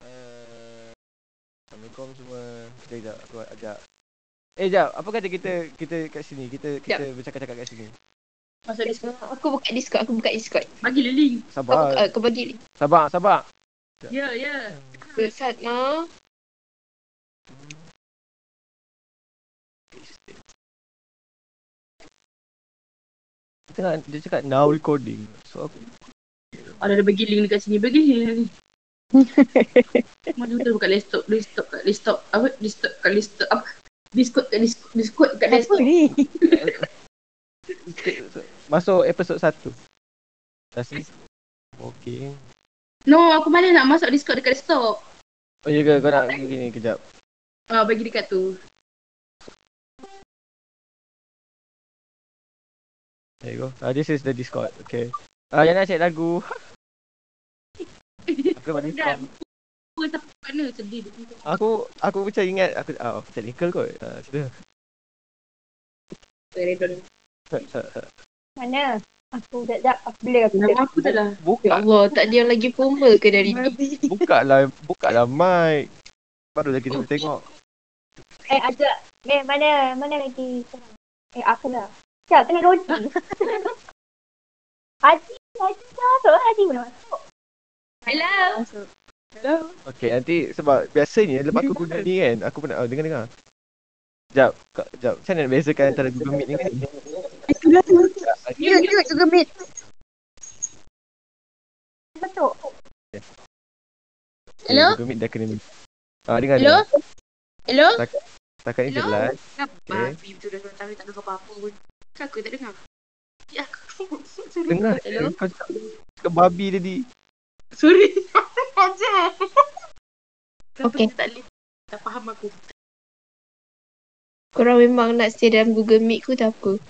Eh, Assalamualaikum semua. Kita sekejap aku ajak. Eh jap, apa kata kita kita kat sini? Kita kita bercakap-cakap kat sini. Masuk Discord. Aku buka Discord, aku buka Discord. Bagi le link. Kau, Sabar. buka, kau bagi Sabar, sabar. Ya, ya. Fatma. Dia tengah dia cakap now recording. So aku Ada ada bagi link dekat sini. Bagi link. Mana betul buka laptop, laptop kat laptop. Apa? Laptop kat laptop. Apa? Discord kat Discord, Discord kat Apa laptop. ni? masuk episod 1. Dah sini. Okay. No, aku mana nak masuk Discord dekat laptop. Oh ya ke kau nak gini kejap. Ah, bagi dekat tu. There you go. Uh, this is the Discord. Okay. Ah uh, nak cek lagu. Aku tak mana sedih dia. Aku aku macam ingat aku ah uh, technical kot. Ah uh, sudah. Mana? Aku sekejap. Aku blur. Aku. Nama aku tak lah. Ya Buka Allah, tak dia lagi formal ke dari ni? buka lah buka lah mic. Baru lagi kita tengok. Eh, ajak. Eh, mana? Mana lagi? Eh, aku lah. Sekejap, tengah roti. Haji, Haji dah masuk. Haji mana masuk? Hello. Hello. Okay nanti sebab biasanya lepas aku guna ni kan aku pernah oh, dengar dengar. Jap, kau- jap. Macam mana nak bezakan antara Google Meet ni kan? Meet. Hello? Google Meet dah kena ni. Ah dengar Hello? dengar. Hello? Setakat ni Hello? jelas. Kenapa? Okay. Bibi tu dah tak dengar apa-apa pun. Kan aku tak dengar. Ya, aku. Dengar. Hello? Kau cakap, cakap babi tadi. Sorry. Ajar. Kenapa Okay. tak boleh? Tak faham aku. Korang memang nak stay dalam Google Meet ke tak apa?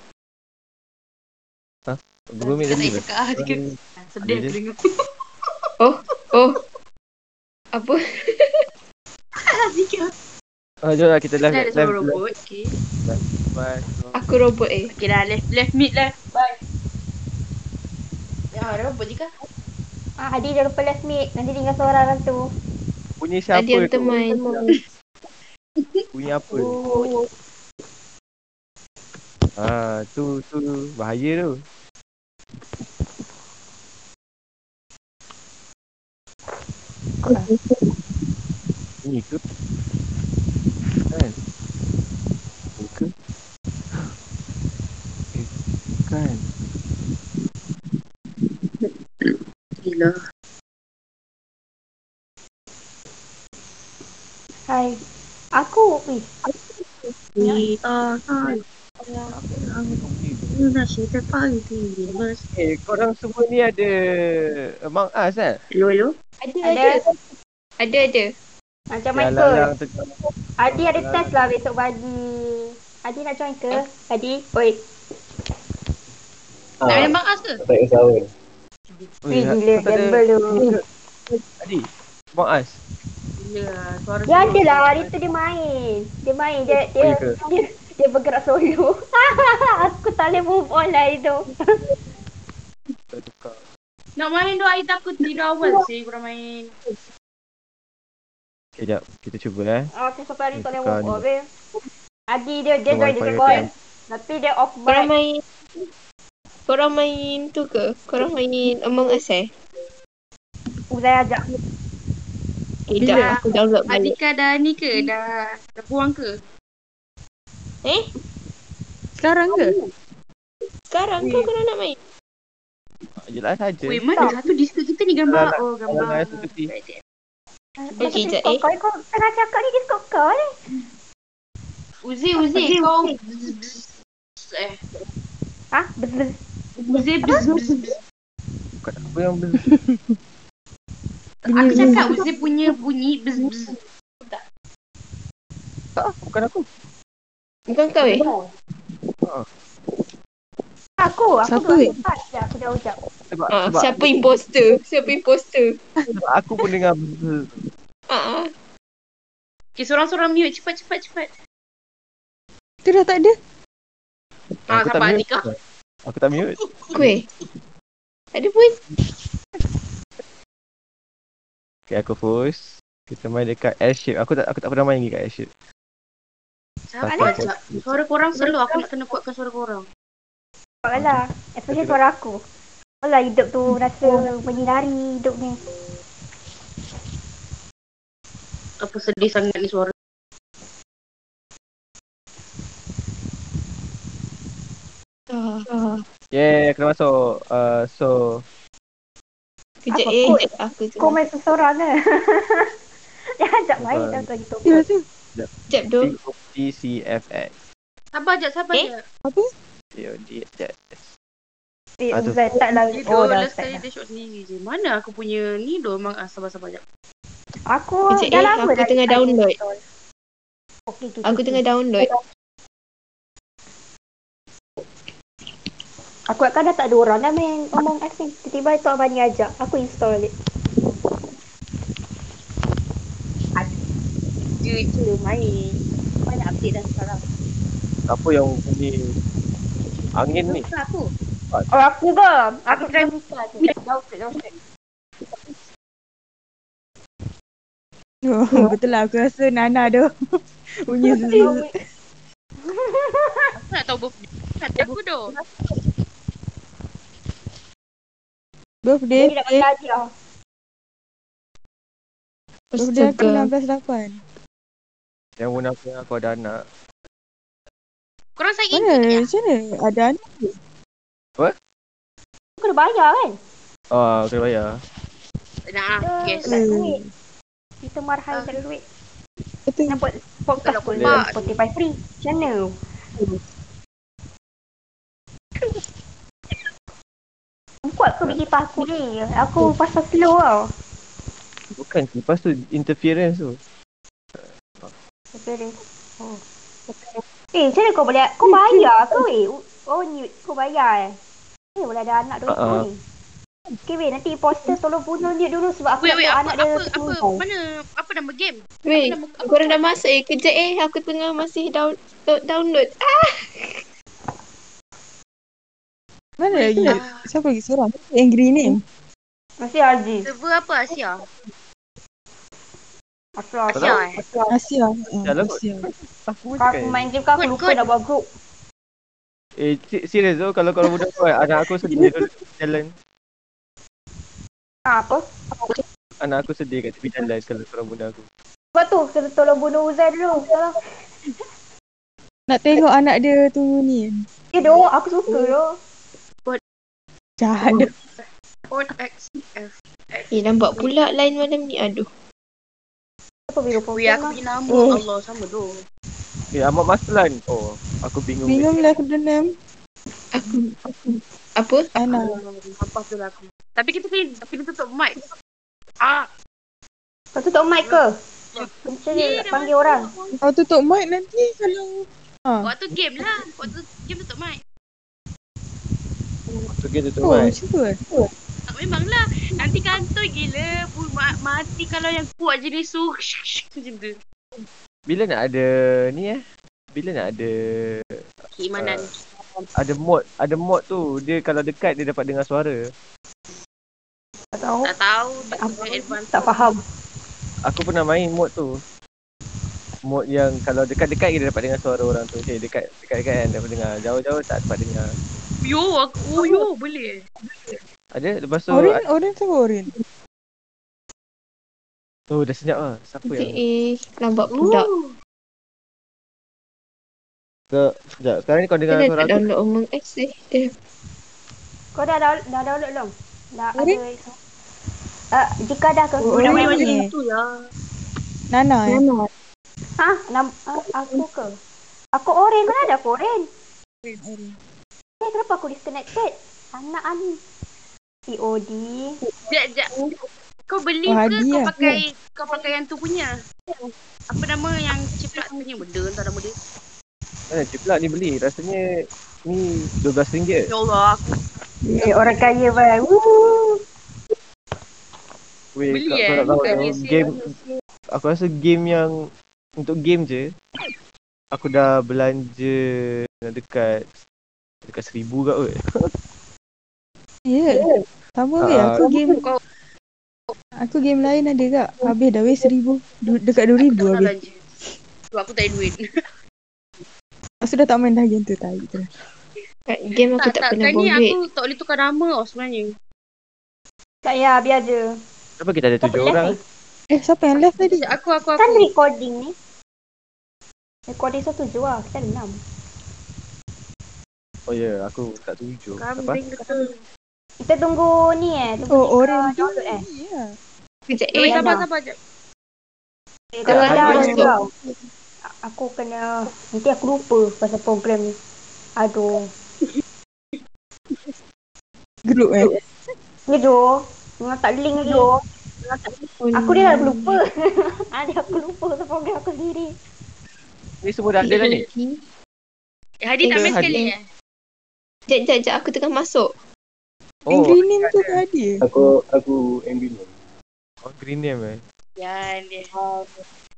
Google Meet tadi. Tak cakap ah, dia kira- Sedih aku dengar. Oh, apa? Zika. Ah jom lah kita live. Dah ada live, robot. Okay. Bye. Aku robot eh. Okay dah, left, left mid lah. Bye. Ya, ada robot juga. Ah, dah lupa last meet. Nanti tinggal seorang tu. Bunyi siapa Tadi yang tu? teman. Bunyi apa? tu? Oh. Ah, tu tu bahaya tu. Ini ke? Kan? Ini ke? Eh, kan? Gila. Hai. Aku, wih. We are not Guna cerita pagi Mas Eh, korang semua ni ada Among Us kan? Hello, hello Ada, Ada. ada. Ada. Macam Michael. lalang tu Hadi ada test lah besok pagi. Hadi nak join ke? Hadi, oi. Nak main bang as ke? Tak kisah Wih, gila gamble tu. Adi, Among Us Gila Suara Dia ada lah, hari tu dia main. Dia main, dia dia, Oh, ya ke? dia, dia bergerak solo. Aku tak boleh move on lah itu. Nak main tu I takut tidur awal sih Kurang main Okay, jap Kita cuba eh Aku sampai hari tak boleh move on. Hadi dia dia join dia call. kan? Tapi dia off Korang mic. main Korang main tu ke? Korang main Among Us eh? Uzai ajak. Eh, Bila? jap aku download balik. Adika dah ni ke? Dah Dah buang ke? Eh? Sekarang ke? Sekarang kau kena nak main? Jelas saja Weh mana satu Discord kita ni gambar Alah, Oh gambar. Okey, jap, Kau eh. kau kau tengah cakap ni Discord kau ni. Uzi Uzi kau Eh Ha? Bes Uzi bzz, bzz, bzz. Bukan apa yang ber... Aku cakap Uzi punya bunyi bzz, bzz. Tak, bukan aku Bukan kau eh? Aku, aku Siapa, dah weh? ucap. Ya, aku dah ucap. Sebab, Ah, sebab siapa imposter? Siapa imposter? sebab aku pun dengar ber- Ah, ah. Okay sorang-sorang mute cepat cepat cepat Tu dah tak ada. Ah Aku tak sabar mute. Aku tak mute Kuih. Ada pun. Okay, aku host. Kita main dekat airship. Aku tak aku tak pernah main lagi kat airship. Alah. ajak? Suara korang selalu aku nak kena kuatkan suara korang. Alah, especially suara aku. Alah hidup tu rasa menyinari hidup ni. Apa sedih sangat ni suara. Ah, Yeah, kena masuk. Uh, so, Kejap Apa eh, aku tu. Kau main seseorang ke? Jangan ajak main dah tadi tu. Ya tu. CODCFX. Sabar je, sabar Eh? je. CODCFX. Eh, Aduh. Tak lah. Dia Oh, dah last start kali dah. dia shot sendiri je. Mana aku punya ni dua memang ah, sabar-sabar je. Aku Kejap, dah eh, lama aku dah tengah download. okey, Aku tengah download. Aku kan dah tak ada orang dah main Among Us ni. Tiba-tiba Tok Abani ajak. Aku install balik. Je je main. Banyak update dah sekarang. Apa yang bunyi angin ni? Aku. Oh, aku ke? Aku try buka tu. Jauh. Oh, betul lah aku rasa Nana tu. Bunyi sesuatu. Aku nak tahu. Nak tahu aku doh. Birthday, Dia nak bagi hadiah. birthday aku Astaga. 16 8. Yang munafik aku ada anak. Korang sign in Mana? ke? Ya? Macam mana? Ada anak? Kau kena bayar kan? Oh, kena bayar. Nah, yes. nak duit. Kita marhai tak ada duit. Betul. Nak buat podcast Kalau pun kau Spotify free. Macam mana? Kuat ke bagi kipas aku ni? Aku pasal slow tau. Bukan kipas tu interference tu. Betul Oh. Eh, macam mana kau boleh? Kau bayar ke weh? Oh, ni kau bayar eh? Eh, boleh ada anak dulu Uh-uh. ni. Okay, weh, nanti poster tolong bunuh dia dulu sebab aku Wait, wait, tengok apa, anak dia apa, apa, meninggal. mana, apa nama game? Weh, korang dah masuk eh. Kejap eh. Aku tengah masih down, download. Ah, Mana lagi? Ah. Siapa lagi seorang? Yang green ni. Masih Haji. Server apa Asia? Asal, Tak asal. tahu, eh? Asia. Jalan. Asia. Aku aku main game kau, aku lupa nak buat group. Eh, si- serius tu kalau kalau budak kau anak aku sedih tu jalan. Ah, apa? Anak aku sedih kat tepi jalan kalau korang bunuh aku. Sebab tu, kita tolong bunuh Uzai dulu. Tolong. Nak tengok anak dia tu ni. Eh, doh, aku suka doh. Jahat dia. On XF. Eh, nampak pula line malam ni. Aduh. Apa biru Weh, program aku lah. punya nama Oh. Allah sama doh. Eh, Ahmad Maslan. Oh, aku bingung. Bingung lah aku denam. Aku, aku. Apa? Anak. Apa tu lah aku. Tapi kita kena, kena tutup mic. Ah, Kau tutup mic ke? Macam ni nak panggil orang. Kau tutup mic nanti kalau... Ha. waktu game lah. Waktu game tutup mic. Tu kita tu Oh, kan. macam tu eh? Tak memanglah. Nanti kantor gila. Bu- ma- mati kalau yang kuat jenis tu. Macam tu. Bila nak ada ni eh? Bila nak ada Keimanan. ada mod, ada mod tu dia kalau dekat dia dapat dengar suara. Tak tahu. Tak tahu. Advance. Tak faham. Aku pernah main mod tu. Mod yang kalau dekat-dekat dia dapat dengar suara orang tu. Okay, dekat dekat-dekat kan dapat dengar. Jauh-jauh tak dapat dengar. Yo, aku, oh yo, boleh. Ada lepas tu Orin, Orin siapa Orin? Oh dah senyap lah. Siapa Kejap yang eh. Nampak budak. Ke sekejap. Sekarang ni kau dengar suara aku. download Among Us eh. Eh, Kau dah dah, dah download belum? Dah Orin? ada. Uh, jika dah ke? Oh, Orin boleh ni. macam tu lah. Nana eh? Ha? Nam, uh, aku ke? Aku Oren. Mana ada aku Oren? Orin. Eh, kenapa aku disconnected? Anak Ani. COD. Sekejap, sekejap. Kau beli Oh, ke hadiah. kau pakai kau pakai yang tu punya? Apa nama yang ciplak punya benda entah nama dia. Eh, ciplak ni beli. Rasanya ni RM12. Ya Allah, aku Eh, orang kaya bang. Woo. Weh, beli kau, eh. kau tak tahu tu. sale. Game, aku rasa game yang untuk game je. Aku dah belanja dekat dekat seribu kat kot. Ya. Sama weh Ah, aku game kau Aku game lain ada tak? Habis dah weh seribu. Du- dekat dua ribu Aku tak habis. Sebab aku tak ada duit. Aku dah tak main dah game tu tadi tu. Game aku tak, tak, pernah kan buang ni duit. aku tak boleh tukar nama tau sebenarnya. Tak payah, biar je. Kenapa kita ada Siapa tujuh left orang? ni? Eh siapa yang left tadi? Aku, aku, aku. Kan recording ni. Recording satu je lah. Kita ada enam. Oh ya, yeah, aku tak. Apa? Kambing betul. Kita tunggu ni eh. Tunggu Oh orang tu. download eh. Ya. Kejap Eh, eh. sabar, dah. sabar je. Eh, Kalau ada kau. Aku kena. Nanti aku lupa pasal program ni. Aduh. Group eh. Ni Jo. Tengah tak link. Jo. Aku dia dah lupa. Ada aku lupa pasal program aku sendiri. Ni semua dah ada dah ni. Eh, Hadi tak Eh, main Hadi. sekali eh? Sekejap, sekejap, sekejap. Aku tengah masuk. Oh, Angry name tu dah ada. Aku aku angry ni. oh green name eh. Yan dia.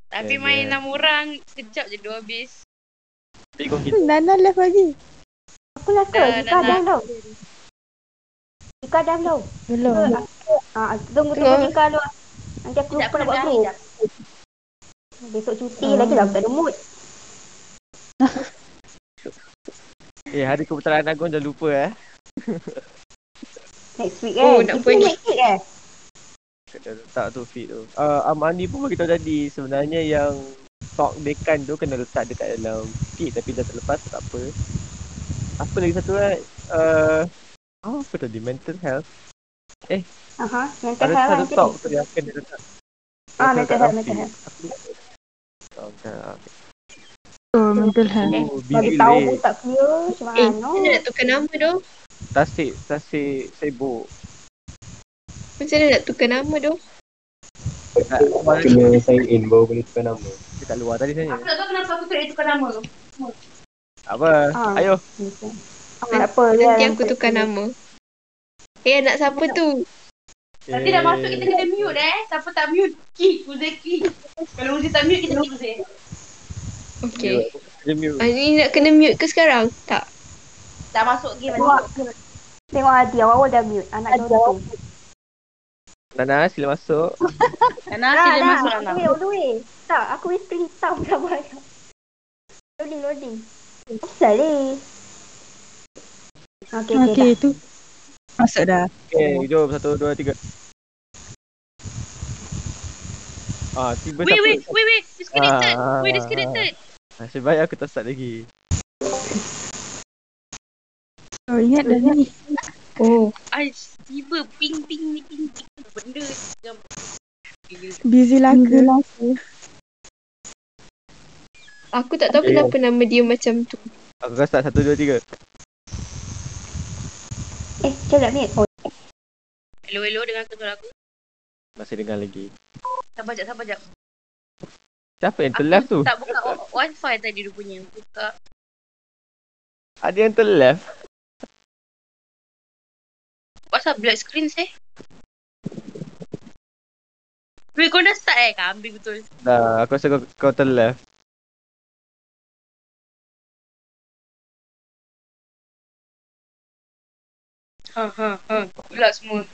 Tapi Ya, main ya. enam orang, sekejap je dua habis. Tapi kau kita. Hmm, Nana left lagi. Aku lah ke? Dah, tau. Ika dah tau. Belum. Ah, tunggu tunggu Tengok. Ika dulu. Nanti aku lupa nak buat group. Besok cuti lagi lah aku tak ada mood. Eh, hari kebetulan Agung dah lupa eh. Next week Oh, eh. nak pergi. next week eh. Kena letak tu feed tu. Uh, Amani pun beritahu tadi sebenarnya yang talk dekan tu kena letak dekat dalam feed tapi dah terlepas tak apa. Apa lagi satu eh? Uh, oh, apa tadi? Mental health. Aha, mental Ada health satu nanti. talk tu yang kena letak. Ah, letak mental health, mental health. Aku. Oh, dah. Oh mental health. Oh, Bagi tahu pun tak clear macam Eh, mana. mana nak tukar nama tu? Tasik, tasik sibuk. Macam mana nak tukar nama tu? Nak, Kena sign in baru boleh tukar nama. dia kat luar tadi sebenarnya. Aku tak tahu kenapa aku tak boleh tukar nama tu. Apa? Ah. Ayo. Tak apa. Nanti aku tukar nama. Eh, anak siapa tu? Nanti dah masuk kita kena mute eh. Siapa tak mute, kick. Uzi kick. Kalau Uzi tak mute, kita kick Uzi. Okay. Mute. Ah, ni nak kena mute ke sekarang? Tak. Dah masuk game Tengok, tengok Hadi awal-awal dah mute. Anak dia tu. Nana, sila masuk. Nana, sila dah. masuk Nana. the way, on the way. Tak, aku ni screen hitam dah banyak. Loading, loading. Sorry. Okay, okay, Okay tu. Masuk dah. Okay, jom. Satu, dua, tiga. Ah, tiba Wait, wait, wait, wait. Disconnected. Ah. Wait, disconnected. Nasib baik aku tak start lagi. Oh ingat dah ni. Oh. Ay, tiba ping ping ni ping ping. Benda macam. Busy laka. Aku tak tahu Okay. kenapa nama dia macam tu. Aku start. Satu, dua, tiga. Eh, nak mute? Oh, Hello, hello. Dengar ke suara aku? Masih dengar lagi. Sabar jap, sabar jap. Siapa yang terleft tu? tak buka wi- wifi tadi rupanya. Buka. Ada yang terleft? Pasal black screen seh? Wait, kau dah start eh? Kambing betul. Dah, aku rasa kau, kau terleft. Ha, ha, ha. Gelap semua.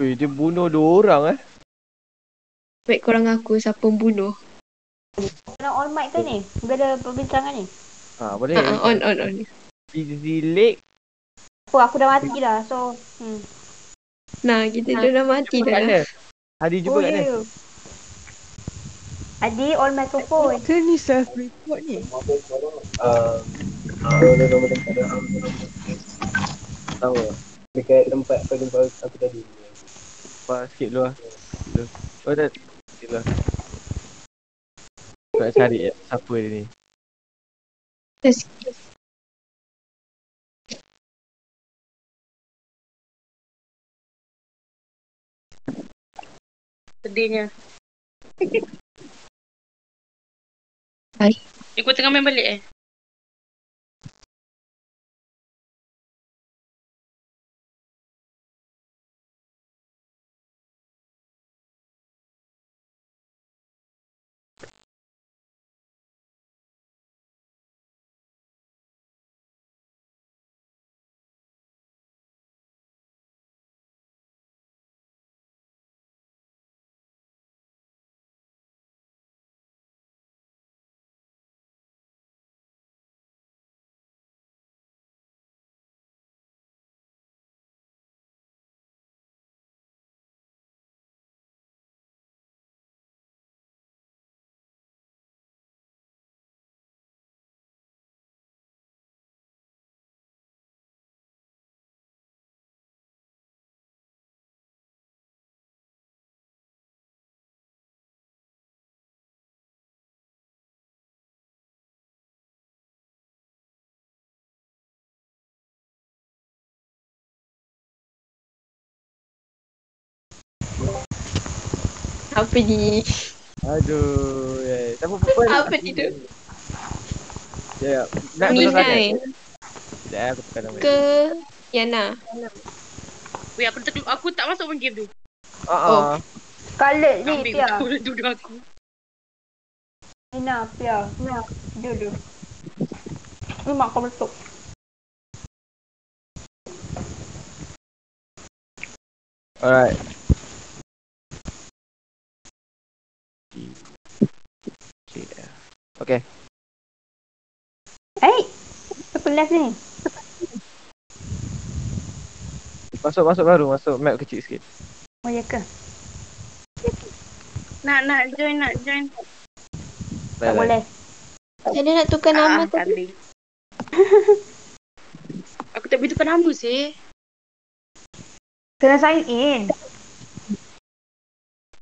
Ui, dia bunuh dua orang eh. Baik korang aku siapa bunuh. Nak on mic ke ni? Ada perbincangan ni. Ha, boleh. Ha, on, on, on. Easy Lake. Oh, aku dah mati dah. So, hmm. Nah, kita dah dah mati dah. mana? Hadi jumpa oh, kat mana? ya. Adi on microphone. Ke ni self report ni? Uh, tempat dia Tahu? Dekat tempat kau jumpa aku tadi Pas sikit dulu lah. Dulu. Oh, tak. Sikit dulu lah. Nak cari eh, siapa dia ni. Sedihnya. Hai. Eh, kau tengah main balik eh? Apa ni? Aduh, ya. Siapa perempuan? Apa ni tu? Ya, ya. Nak Minai Sekejap, aku tekan nama. ke Yana? Weh, aku tak aku tak masuk pun game tu. Ah, ah. Scarlet ni, Ambil Pia. kau duduk aku. Nina, Pia. Dia dia. Ni mak kau betul. Alright. Okay. Eh, apa left ni? Masuk, masuk baru. Masuk map kecil sikit. Oh, ya ke? Nak, nak join, nak join. Tak boleh. Saya nak tukar nama Ah, tadi. aku tak boleh tukar nama sih. Kena sign in.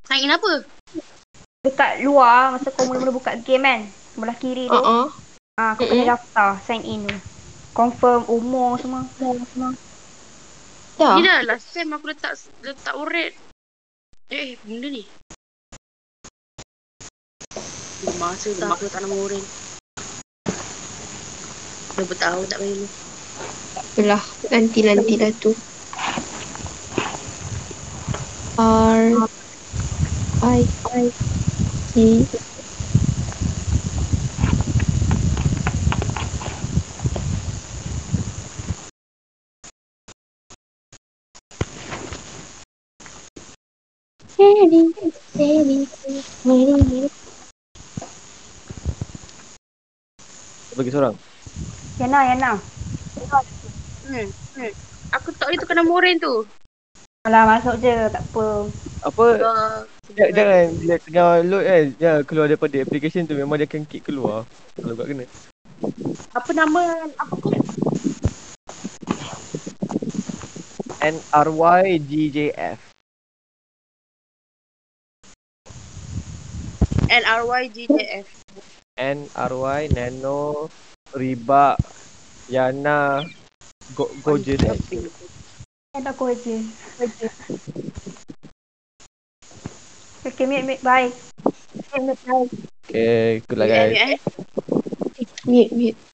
Sign in apa? Dekat luar, masa kau mula-mula buka game kan. Sebelah kiri tu. Uh-uh. Ah, Mm-mm. kena daftar, sign in tu. Confirm umur semua. semua. Dah. Ni dah last time aku letak letak uret. Eh, benda ni. Masa tak aku letak nama uret. Dah bertahun tak main ni. Itulah. Nanti-nanti dah tu. R I I T Bagi seorang. Yana, Yana. Hmm. hmm. Aku tak boleh tukar uret tu. Alah, masuk je. Tak apa. Apa? Uh, Jangan, jangan bila tengah load kan. Jangan keluar daripada application tu. Memang dia akan kick keluar. Kalau kau kena. apa nama apa tu? N-R-Y-G-J-F. N-R-Y-G-J-F. N-R-Y Nano Riba Yana Go Gorgeous Ada aku je. Okay, mute, mute. Bye. Okay, good luck guys. Eh, eh. Mute, mute.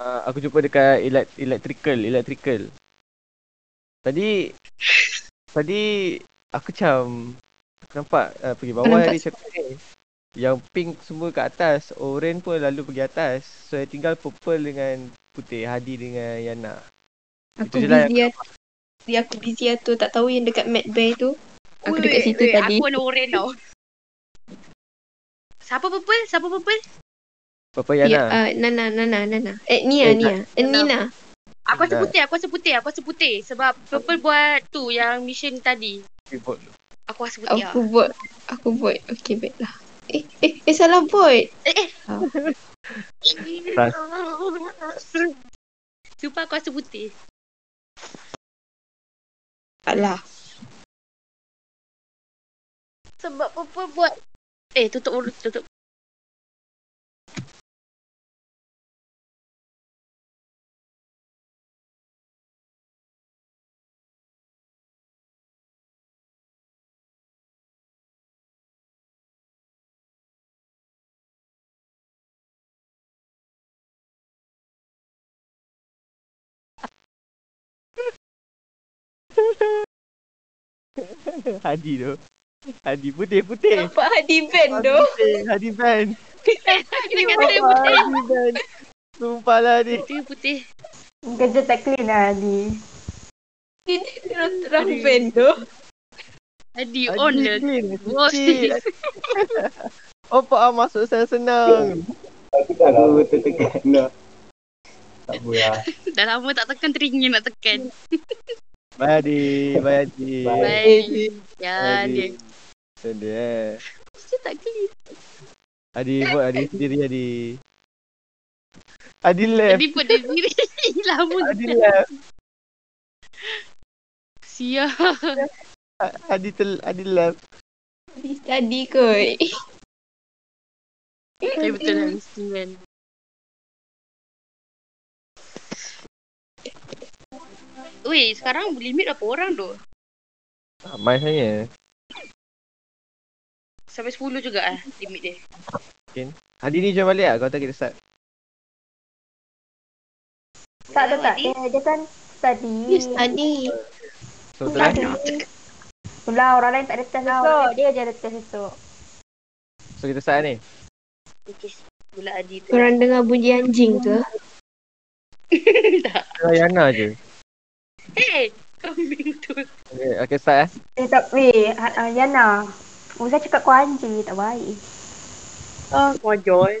Uh, aku jumpa dekat elect- electrical, electrical. Tadi tadi aku macam aku nampak uh, pergi bawah Nampak. tadi cakap ni. Yang pink semua kat atas, orange pun lalu pergi atas. So yang tinggal purple dengan putih, Hadi dengan Yana. Aku Itu lah busy. Dia aku busy atu. Tak tahu yang dekat Mad Bay tu. Aku Wait, dekat situ wait, tadi. Aku warna oren tau. Siapa purple? Siapa purple? Ya, Yana. uh, Nana, Nana, Nana. Eh, Nia, Eh, Nia. Eh, Nina. Aku rasa putih, aku rasa putih, aku rasa putih. Sebab purple buat tu yang mission tadi. Aku rasa putih Aku lah. buat. Aku buat. Okay, baiklah. Eh, eh, eh, salah buat. Sumpah aku rasa putih. Taklah. Sebab purple buat Eh tutup urut tutup. Hadi tu. Hadi putih putih. Nampak Hadi band Hadi tu. Hadi band. Dia kata dia putih. Hadi band. Sumpah lah Hadi. Dia putih. Kerja tak clean lah Ali. Terang band tu. Hadi Hadi on Bos. kecil. Apa ah masuk senang-senang. Aku tak tahu tertekan dah. Tak apa lah. Dah lama tak tekan teringin nak tekan. Bye Hadi. Bye Hadi. Bye. Bye. Ya. Itu dia eh. Tak clean. Hadi buat Hadi sendiri Hadi. Hadi left. Tadi pun dia sendiri. Lama Hadi left. Sial. Hadi tel Hadi left. Hadi study kot. Tapi betul lah mesti kan. Weh, sekarang limit berapa orang tu? Ramai saya. Sampai 10 juga ah limit dia. Hadi ni join balik lah kalau tak kita start. Tak tak tak. Tadi? Dia, dia kan study. You study. So lah. Study. Pula orang lain tak ada test esok. Dia je ada test esok. So kita start ni. Okay. Pula Adi tu. Korang dengar bunyi anjing ke? tak. Kalau Yana je. Eh, kambing tu. Okay, okay start eh. Eh tak weh. Ha- ha, Yana. Cakap kau anjing. Tak baik. Ah, wajar.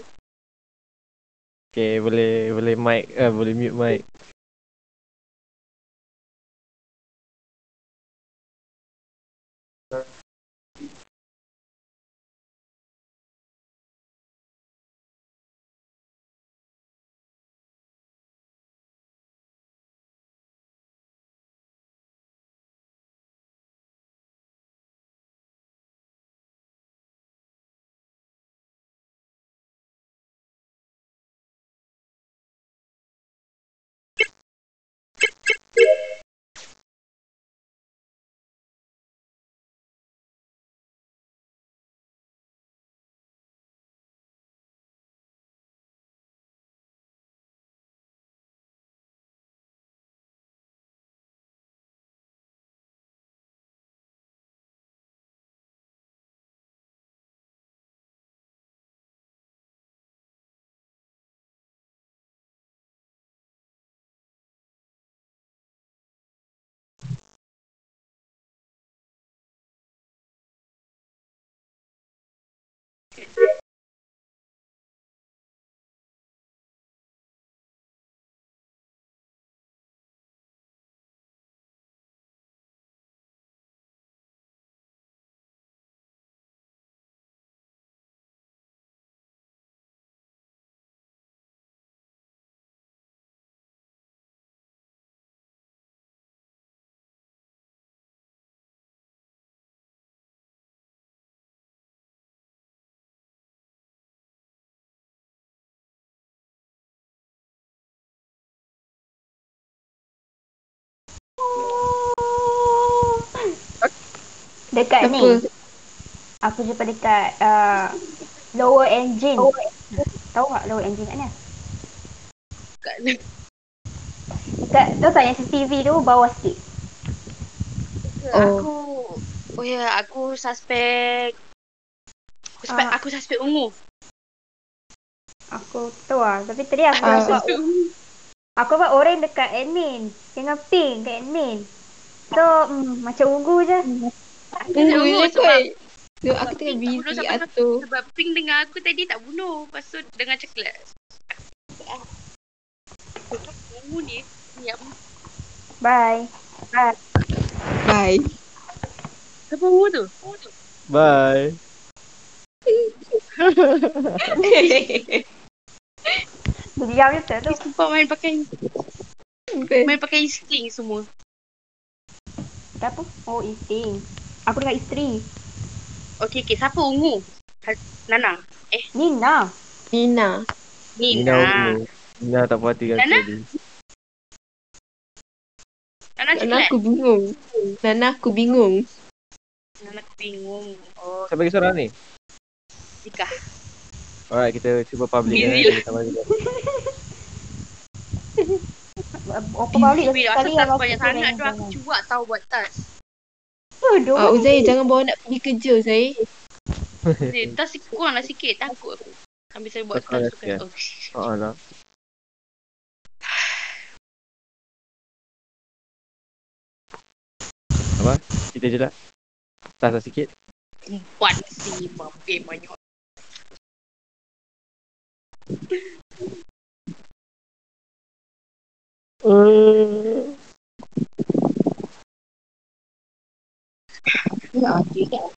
Okay, boleh boleh mic, eh, boleh mute mic. Thank you. Dekat Apa? ni. Aku jumpa dekat uh, lower engine. Tahu tak lower engine kat mana? kat mana. Dekat tu tak yang CCTV tu bawah sikit. Aku Oh ya, yeah, aku suspek Aku suspek, Ah. aku suspek ungu. Aku tu lah. Tapi tadi aku Ah. nampak Aku nampak orang dekat admin. Dengan pink kat admin. So, hmm, macam ungu je. Ungu Ungu je sebab- kot. Tu aku tengah Pink tak bunuh busy atur. Sebab pink dengan aku tadi tak bunuh. Lepas tu dengan coklat. Ungu ni, apa? Bye. Bye. Siapa ungu tu? Bye. Dia diam je tu. Sumpah main pakai Bukan. main pakai insting semua. Apa? Oh, isting. Aku dengan isteri. Okey, okey. Siapa ungu? Ha- Nana. Nina. Nina. Nina. Nina. Nina tak puas hati dengan Nana? Nana Nana aku bingung. Nana aku bingung. Nana aku bingung. Oh, Siapa bagi seorang ni? Zika. Alright, kita cuba public eh. Sendiri lah. Kita tambah juga. Apa balik dah sekali asal yang tak banyak sangat tu aku cuak tahu buat tas. Bodoh. Ah, Uzai jangan bawa nak pergi kerja. Dia tas kurang lah sikit. Takut aku. Ambil saya buat tas tu kan. Oh. Oh, lah. Apa? Kita je lah. Tas lah sikit. Empat si mampir banyak. I love you can't.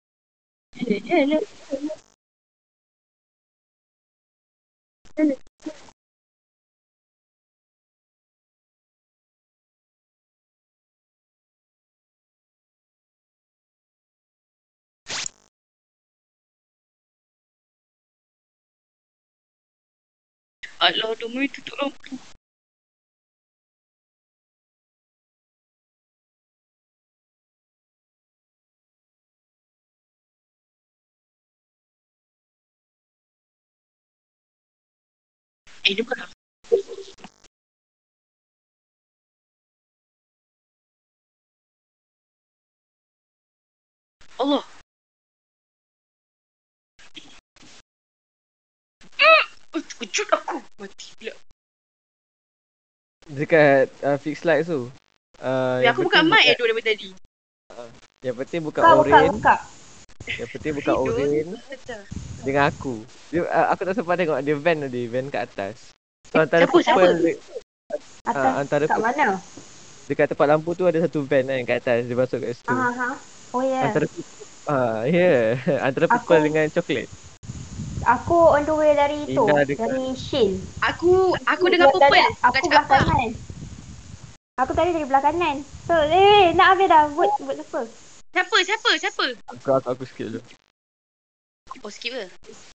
Hello, Eh, dia bukan. Allah. Ah! Oh, terkejut aku. Mati pula. Dekat uh, fix light tu. Uh, Ya, aku buka mic eh dua daripada tadi. Yang penting buka Buka, buka, oren. buka. Yang penting buka Tidur. oren Betul. dengan aku. Dia, uh, aku tak sempat tengok dia van tadi, van kat atas. So antara siapa, siapa? purple de- Atas. ah, antara kat mana? dekat tempat lampu tu ada satu van kan kat atas dia masuk kat situ. Ha. Oh. Yeah. Antara ah ya yeah. antara purple Aku- dengan coklat. Aku on the way dari tu. Nina dekat- Dari Shin. Aku aku dengan purple. Aku Bukan belah cakap apa. kanan. Aku tadi dari belah kanan. So, eh, nak habis dah. Buat, buat apa? Siapa? Siapa? Siapa? Aku aku, aku skip dulu. Oh, skip ke?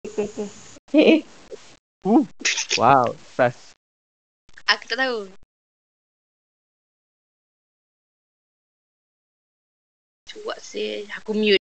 Okay. Eh, Wow, fast. Aku tak tahu. Cuak sih. Aku mute.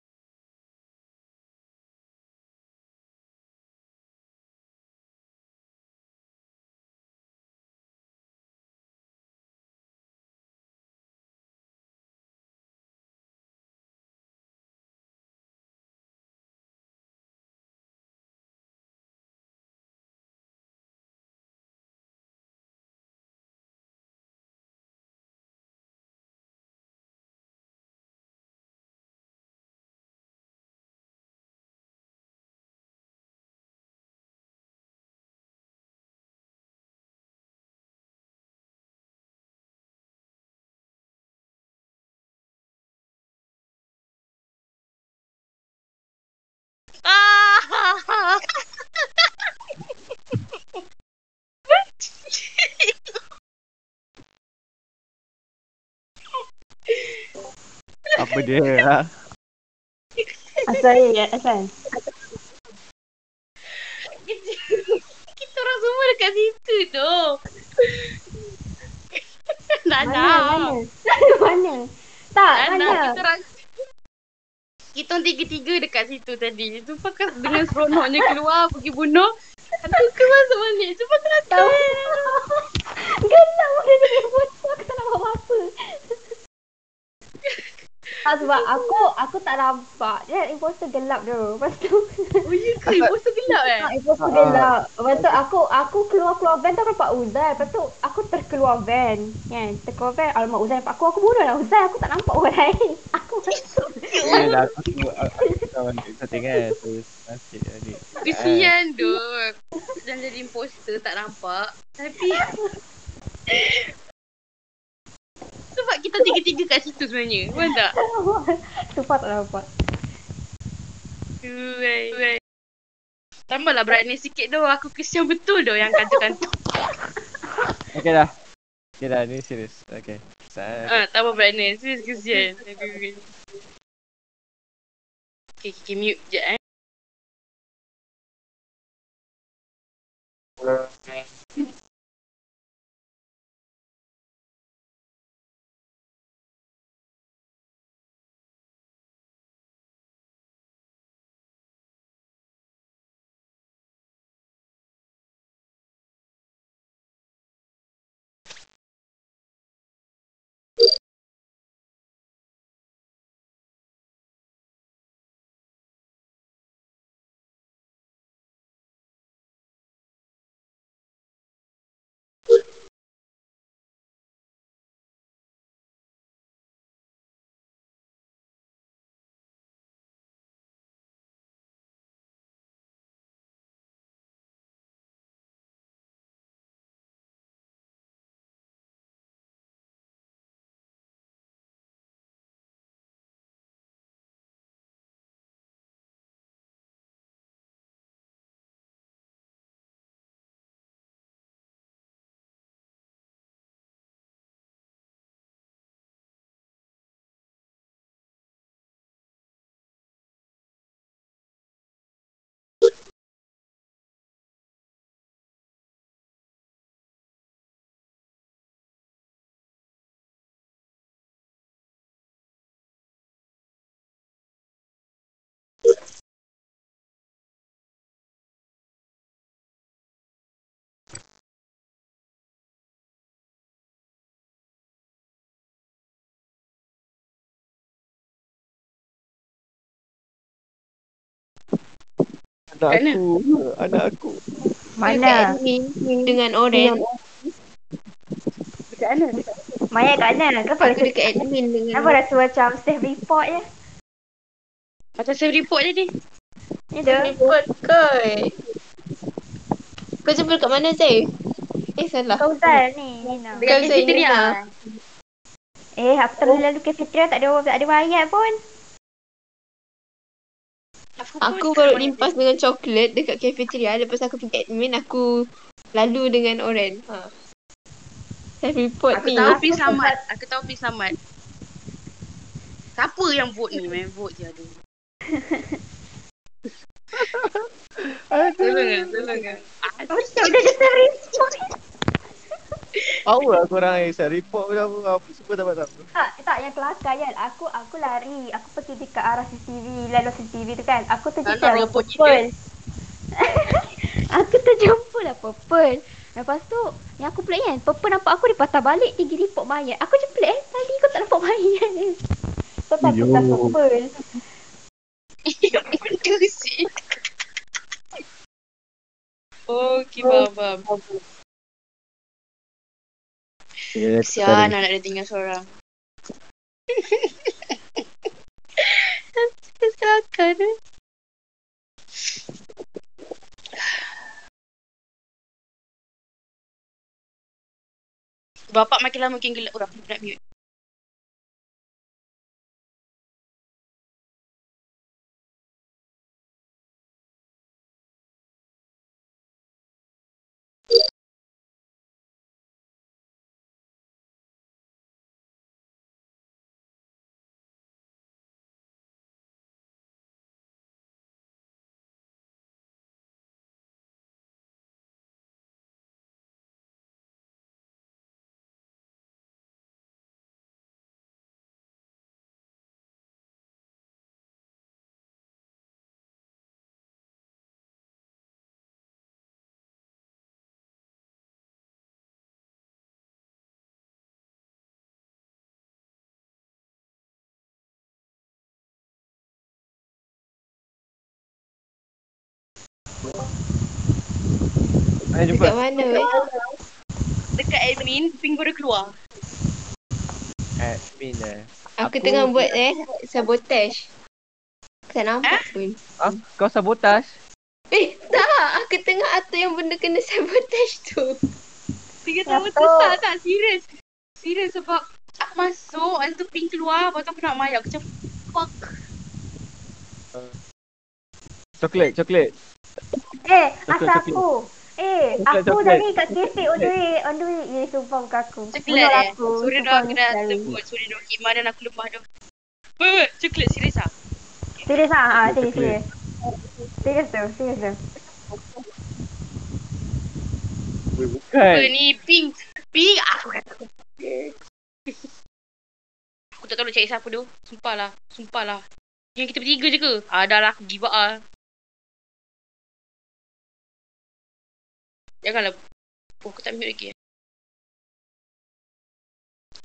Apa dia lah? Asal ya, asal. Kita orang semua dekat situ tu. Mana, Nana. mana? mana? Tak, Nana, mana? kita orang kita orang tiga-tiga dekat situ tadi. Tu pakai dengan seronoknya keluar pergi bunuh. Aku ke masuk balik. Tu pakai Tahu. gelap dia jadi imposter. Aku tak nak buat apa-apa. Tak sebab aku aku tak nampak. Dia imposter gelap tu. Lepas tu Oh ya ke? Imposter gelap eh? Ah, imposter Ah. gelap. Lepas tu aku aku keluar-keluar van tu aku nampak Uzai. Lepas tu aku terkeluar van. Kan? Terkeluar van. Alamak Uzai nampak aku. Aku bodoh lah Uzai. Aku tak nampak orang lain. Aku masuk. Ya dah aku tu aku kawan dia setting kan. Terus nasib ni. Kesian tu. Sedang jadi imposter tak nampak. Tapi sebab kita tiga-tiga kat situ sebenarnya. Betul tak? Sumpah tak nampak. Uai. Tambahlah brightness sikit doh. Aku kesian betul doh yang katakan tu. Okay dah. Okay dah ni serius. Okay. Ah, tambah brightness. Serius kesian. Okay, okay, mute je eh. Anak Kat mana? aku. Anak aku. Dekat Mana? admin dengan Oren. Dekat mana? Maya kat mana? Kenapa Aku rasa, dekat admin dengan kenapa rasa macam safe report je? Macam save report je ni. Ni dah. report kot. Kau jumpa kat mana Zai? Eh salah. Kau Zal ni. Nina. Dekat. Nina. Eh, aku terus lalu cafeteria tak ada tak ada mayat pun. Aku baru limpas dengan coklat dekat cafeteria. Lepas aku pergi admin, aku lalu dengan Oren. Ha. Self report Aku ni. tahu Pi selamat. Aku tahu Pi selamat. Siapa yang vote ni? Main vote je aduh. Tolong kan, tolong kan. Macam dia ada Tahu lah korang ni. Saya report pun apa. Apa semua dapat tahu. Tak, tak yang kelakar kan. Aku aku lari. Aku pergi dekat arah CCTV, lalu CCTV tu kan. Aku terjumpa lah purple. aku terjumpa lah purple. Lepas tu, yang aku pelik kan, purple nampak aku dia patah balik, dia pergi report mayat. Aku je pelik eh, tadi kau tak nampak mayat ni. So takut tak Yo. purple. Benda sih. Okay, faham, faham. Kesian anak dia tinggal seorang. Kesiakan eh. Bapak makin lama makin gelap. Oh, aku nak mute. Mana jumpa? Dekat mana weh? Dekat admin, ping baru keluar. Admin eh. Aku Aku- tengah buat eh sabotage. Aku tak nampak pun. Ah, kau sabotaj. Eh tak, aku tengah atur yang benda kena sabotage tu. Tiga tahun susah tak? Serius. Serius sebab aku masuk, lepas tu ping keluar, lepas tu aku nak mayak. Aku macam, fuck. Coklat, coklat. Eh, asal aku. Eh, aku coklat. dah ni kat kafe on the way. On the way. Ya, sumpah muka aku. Coklat eh. aku. Aku dah sekali. sebut. Sorry dah khidmat dan aku lemah dah. Ber, coklat serius ah. Serius ah, ah, serius, serius. Serius tu, serius tu. Weh, Apa bukan. ni ping? Ping aku kata. Aku tak tahu nak cari siapa tu. Sumpah lah. Sumpah lah. Yang kita bertiga je ke? Ah, dah lah aku give up lah. Janganlah. Oh, aku tak mute lagi.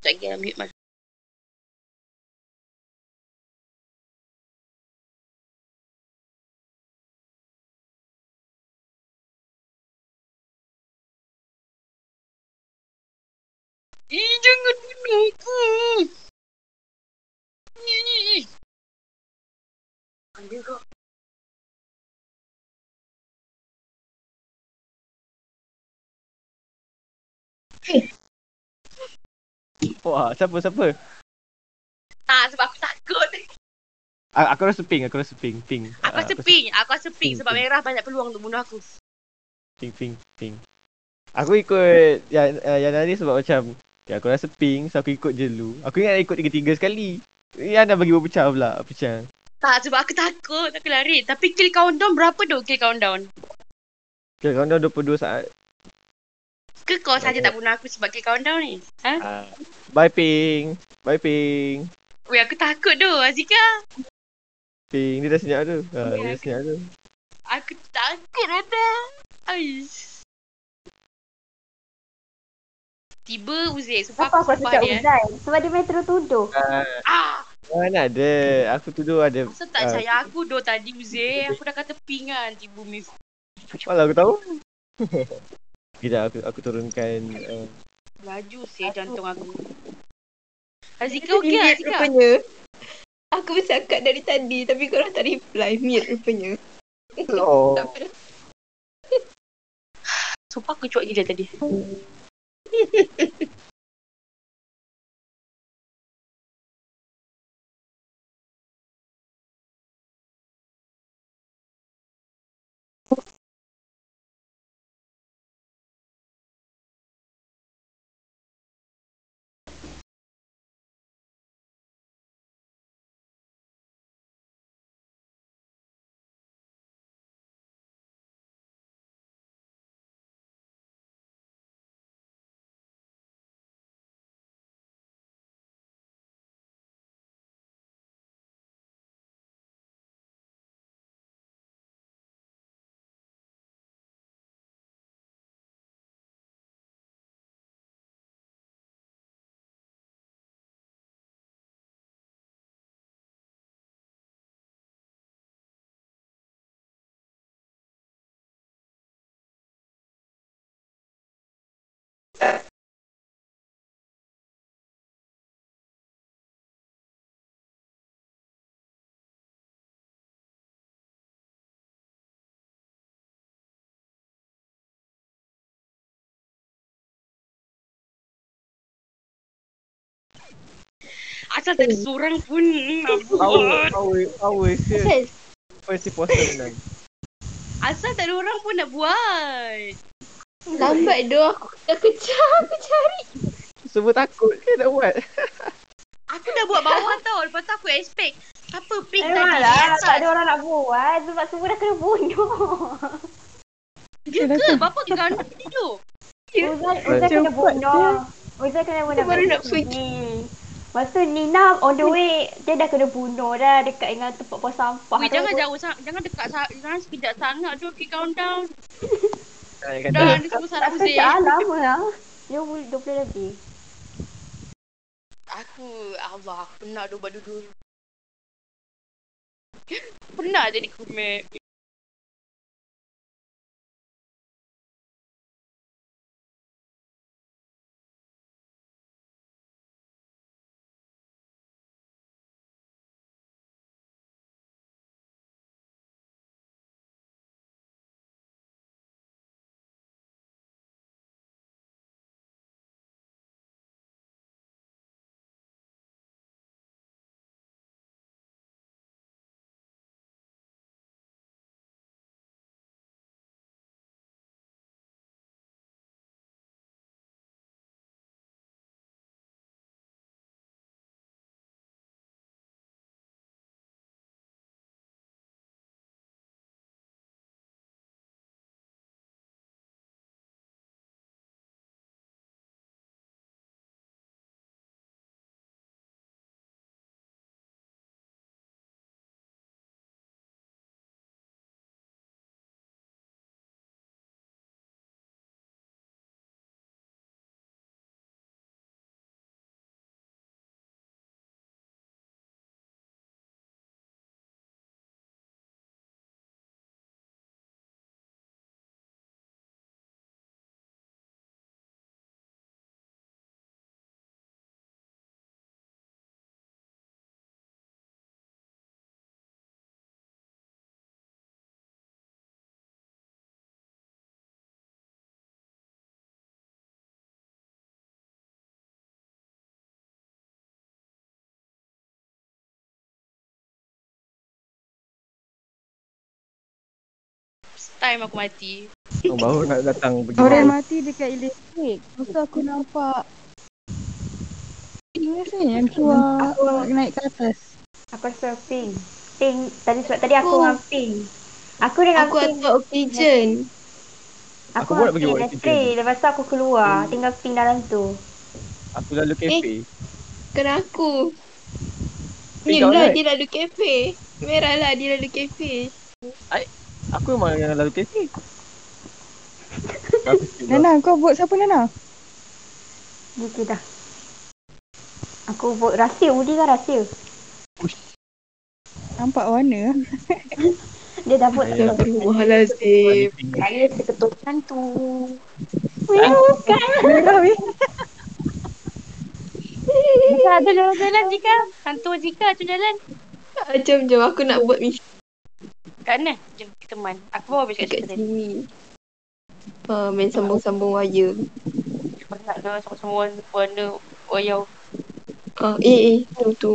Tak lagi lah mute mana. Ih, jangan bunuh aku. Ih. Ada kau. Wah, siapa siapa? Tak, sebab aku takut. A- aku rasa ping, aku rasa ping, ping. Aku Ah, rasa ping. Aku rasa ping, sebab ping. merah banyak peluang untuk bunuh aku. Ping, ping, ping. Aku ikut yang uh, yang tadi sebab macam ya, aku rasa ping, so aku ikut je dulu. Aku ingat ikut tiga-tiga sekali. Yang dah bagi berpecah pula, pecah. Tak, sebab aku takut. Aku lari. Tapi kill countdown berapa tu kill countdown? Kau dah 22 saat. Ke kau saja tak bunuh aku sebab kill countdown ni? Ha? Uh, bye ping. Bye ping. Weh, aku takut tu, Azika. Ping, dia dah senyap tu. Ha, dia Ya, dah senyap tu. Aku takut ada. Aish. Tiba Uzair. Sumpah Kenapa aku cakap dia. Uzai? Sebab dia main terus-tuduh. Ah, Mana ada. Aku tuduh ada. Asal tak percaya aku do tadi Uzair. Aku dah kata ping kan. Tiba miss. Malah aku tahu. Kejap aku aku turunkan uh, Laju sih jantung aku. Azika okey Mute Azika? rupanya. Aku bercakap dari tadi tapi korang tak reply. Mute rupanya. oh. Sumpah aku cuak gila tadi. Asal tak ada seorang pun. Power, Abut. power, power ke? Asal First imposter menang. Asal tak ada orang pun nak buat. Lambat doh aku dah kejar aku cari. Semua takut ke nak buat? Aku dah buat bawah tau. Lepas tu aku expect. Apa pink tadi? Memanglah, Asal? tak ada orang nak buat sebab semua dah kena bunuh. Dia ke? Bapa ke ganda tidur? Uzai, Uzai kena bunuh. Uzai kena bunuh. Baru nak pergi. Lepas tu Nina on the way, dia dah kena bunuh dah dekat dengan tempat buang sampah Weh, tu. jangan jauh sangat. Jangan dekat sa- jangan sekejap sangat tu. Okay, countdown. Dah, ni semua salah Tak kejap lama lah. Dia umur 20 lebih. Aku, Allah, aku penat dah buat dulu. Penat jadi crewmate. First time aku mati. Oh, baru nak datang pergi Orang bawah. mati dekat elektrik. Lepas tu aku nampak Ini rasa yang keluar naik ke atas. Aku rasa pink. Pink. Tadi sebab tadi aku Oh. dengan pink. Aku dengan Aku pink. atas oksigen. Aku Aku nak pergi buat elektrik. Lepas tu aku keluar. Tinggal pink dalam tu. Aku lalu kafe. Kena aku. Eh, Ni lah dia lalu kafe. Merah lah dia lalu kafe. Aku memang yang lalu. Aku skip lah. Nana, kau vote siapa Nana? Gitu dah. Aku vote rahsia. Udi kan rahsia. Nampak warna. Dia dah vote. Ayah. Astagfirullahalazim. Saya seketukan tu. Merah weh. Jika ada jalan-jalan Jika. Hantu Jika tu jalan. Jom jom aku nak buat misi Kat mana? Jom kita man. Aku bawa habis kat kat situ tadi. sini. Ah, main sambung-sambung wire. Banyak dah semua-semua warna wayau. Ah, eh eh tu tu.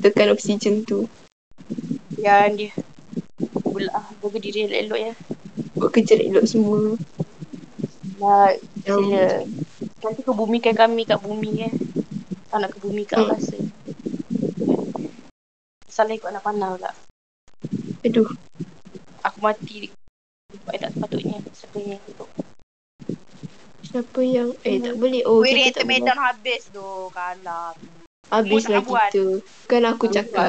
Tekan oksigen tu. Yang dia. Pula jaga diri elok-elok ya. Buat kerja elok semua. Nak Jom. sila. Nanti kau bumikan kami kat bumi ya. Tak nak ke bumi kat Hmm. angkasa. Salah ikut anak panah pula. Aduh. Aku mati tempat yang tak sepatutnya. Sebenarnya itu. Siapa yang eh tak boleh. Oh Weh, kita tak boleh. Habis tu. Kalah. Habislah Mu tak kita. Kan aku Lah, cakap.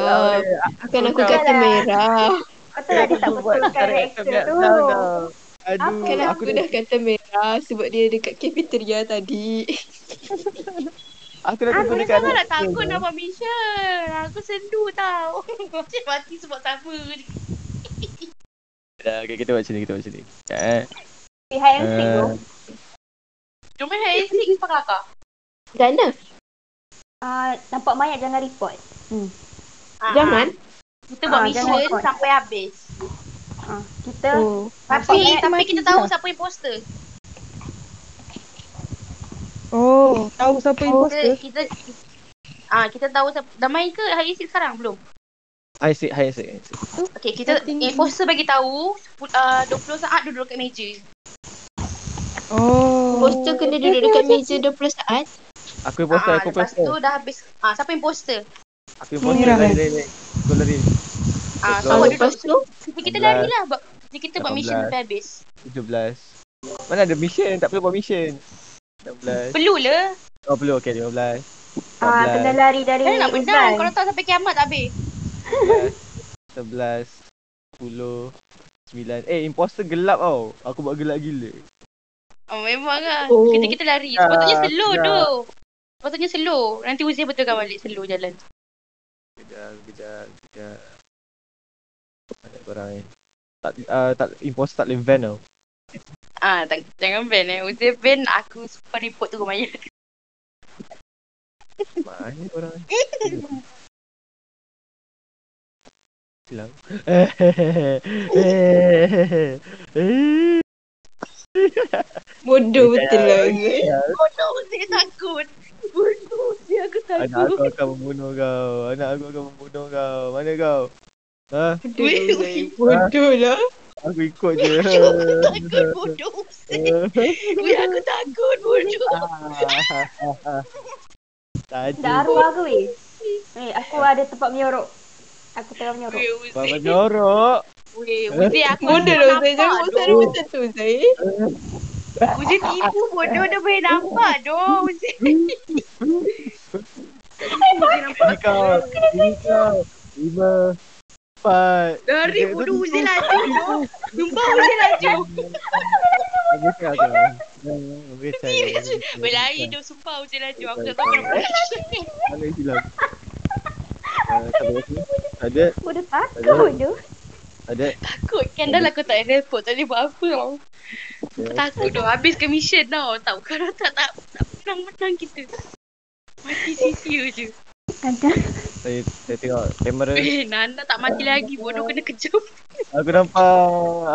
Kan aku kata merah. Betul lah dia tak betulkan reaktor tu. Aduh, Kan aku aku dah kata merah sebab dia dekat cafeteria tadi. aku dah tunggu Aku dekat nak takut nak buat mission. Aku sendu tau. Macam mati sebab sama. Dah, okay, kita buat sini, kita buat sini. Eh, High and sick tu. eh, Cuma hai sing pak kakak. Dana. Ah, nampak mayat jangan report. Ah, Jangan. Kita buat Ah, mission sampai habis. Ah, kita Oh. Tapi tapi kita tahu siapa imposter. Oh, tahu siapa Kita imposter? kita Ah, kita tahu siapa. Dah main ke hari sekarang belum? High high sick. high sick. Okay, kita imposter bagi tahu uh, 20 saat duduk kat meja. Oh. Poster kena duduk dekat meja 20 saat. Aku imposter, Ah, aku lepas imposter. tu dah habis. Ah, siapa imposter? Aku imposter, Merah, lari, lari, lari. Aku lari. Ah, so awak lepas duduk. tu Kita, kita 18. lari lah. Buat, kita buat mission 18. sampai habis. 17. Mana ada mission? Tak perlu buat mission. 16. Perlu lah. Oh, perlu. Okay, 15. ah, kena 14. lari dari Kan nak menang. Kalau tak sampai kiamat tak habis. 11. 10. 9. Eh, imposter gelap tau. Aku buat gelap gila. Oh, memang lah. Oh. Kita kita lari. Sepatutnya Ah, slow ya. tu. Sepatutnya slow. Nanti Uzi betulkan balik slow jalan. Kejap, kejap, kejap. Ada korang ni. Tak, uh, tak, imposter tak boleh van tau. Ah, tak, jangan ban eh. Uzi ban aku super report tu Maya. Mana korang? Hilang. bodoh betul lah. Bodoh Uzi takut. Bodoh Uzi aku Anak takut. aku akan membunuh kau. Anak aku akan membunuh kau. Mana kau? Ha? Bodoh lah. Aku ikut je. Aku takut bodoh. Weh aku takut bodoh. Tadi. Dah arwah ke weh? Eh, aku ada tempat menyorok. Aku tengah menyorok. Weh Bapa Uzi. nyorok. Weh Uzi aku Bodoh lah Zai. Jangan buat doh. macam tu Zai. Uzi tipu bodoh dah boleh nampak doh Uzi. Uzi nampak Ini kau. Ini kau. Lima. Empat. Dari bodoh Uzi laju doh. Sumpah Uzi laju. Kau. Jangan bercakap. Berlari doh sumpah Uzi laju. Aku tak tahu kenapa. Yang hilang? Tak ada ada? Bodoh takut tu. Tak ada? Takut kan dah lah aku tak ada report tak boleh buat apa tau. Ya. Takut doh habiskan mission tau. Tak kalau tak tak tak menang-menang kita. Mati sia-sia je. Ada. Saya, saya tengok kamera. Eh, Nana tak mati lagi. Bodoh kena kejam. Aku nampak.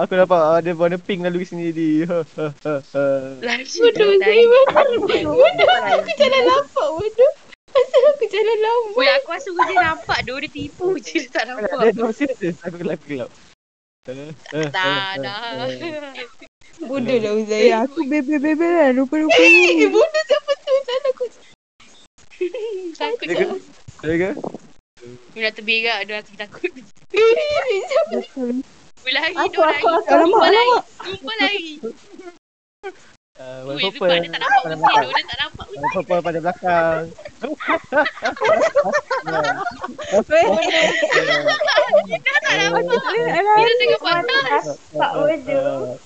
Aku nampak ada warna pink lalu sini tadi. Ha, ha, ha, ha. Laju Bodoh tadi. Bodoh. Bodoh. Aku jalan lambat bodoh. Asal aku jalan lambat. Weh, aku rasa Uzi nampak doh. Dia tipu je. Dia tak nampak. ada, ada, serius. Aku gelap, aku gelap. Tak dah. Bodoh lah Eh Uzai. aku bebel-bebel lah lupa-lupa. Eh, bodoh siapa tu? Salah aku. Takut tu. Ada ke? Dia dah terberak, dia dah takut. Betul. Dia lari, Aku, dia lari. aku, aku. Alamak, alamak. Sumpah lari. Uh, Ui, warna sumpah dia tak nampak Uzi tu. Dia tak nampak. Warna purple pada belakang. Dia tengah panas. Tak bodoh.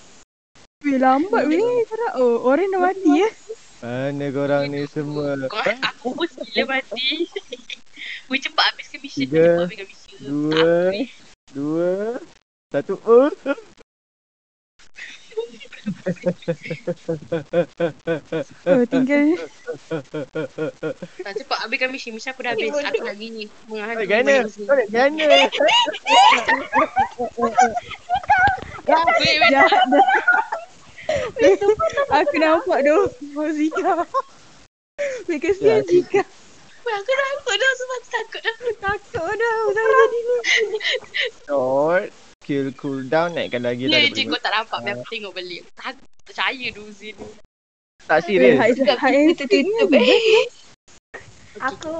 Weh lambat weh. Oh orang dah mati ya. Mana korang ni semua? Aku pun gila mati. Weh cepat habiskan mission. Tiga. Dua, dua, satu. Oh. Oh tinggal. Tak cepat habiskan mission. Mission aku dah habis. Aku lagi ni. Menghantu. Gana, gana. Jahat dah. Weh, aku nampak tu. Mak Zika. Weh kesian Zika. Weh, aku takut dah. Sebab aku takut dah. Takut dah. Dah jadi ni. Short. Skill cooldown naikkan lagi lah. Ni je daripada- kau tak nampak. Biar aku tengok balik. Tak percaya tu Uzi tu. Tak serius. eh. Aku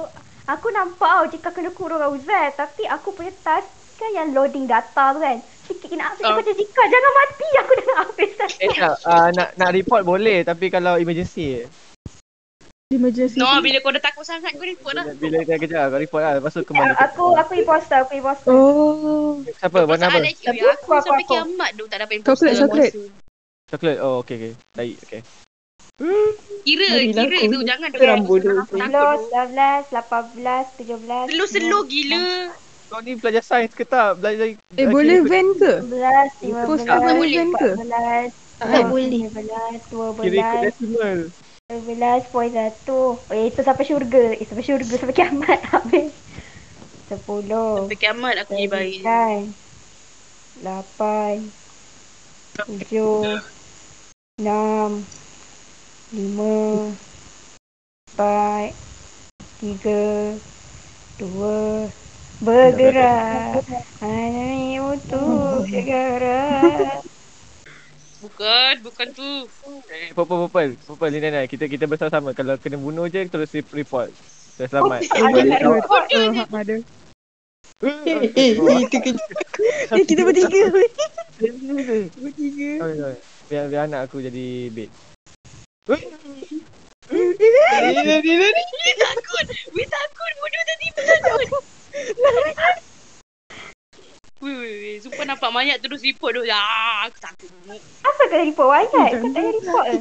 aku nampak tau jika kena kurung dengan Uzai tapi aku punya task kan yang loading data tu kan. Sikit kena Ah. uh. macam Zika jangan mati aku dah nak habis. Eh tak, uh, nak, nak report boleh tapi kalau emergency Emergency. No, bila kau dah takut sangat kau report dah. Bila, bila dia kejar kau report lah Lepas tu kembali Aku aku imposter, aku imposter. Oh. Siapa? Warna apa? Tapi Aku aku- sampai aku- kiamat tu tak dapat Coklat, imposter. coklat. Coklat. Oh okay okay Baik okay Kira, Marilah kira aku. tu. Jangan Aku Aku dulu. takut Sebelas, tu. sembilan belas, lapan belas, tujuh belas. Slow-slow gila. Kau ni belajar sains ke tak? Belajar Eh boleh van ke? Sebelas, lima Post belas, tak boleh van ke? empat belas, Tak boleh. lima belas, dua Kira ikut belas, decimal dua belas, poin satu. Eh, itu sampai syurga. Eh, sampai syurga, sampai kiamat habis. Sepuluh. Sampai kiamat aku pergi baik. Sembilan. Lapan. Tujuh. Enam. Lima. Empat. Tiga. Dua. Bergerak. Hanya untuk bergerak. Bukan, bukan tu. Eh purple purple Purple ni Nana Kita kita bersama-sama Kalau kena bunuh je Terus rep- report Dah selamat Eh. Oh, ada. Eh, eh, itu kejap. Eh, kita bertiga. Eh, Bertiga. Biar, biar anak aku jadi bait Weh takut. Weh takut. Bodoh tadi pun takut. Weh. Sumpah nampak mayat terus report tu. Ah, aku takut. Apa kena report wayat? Kau tak payah report ke?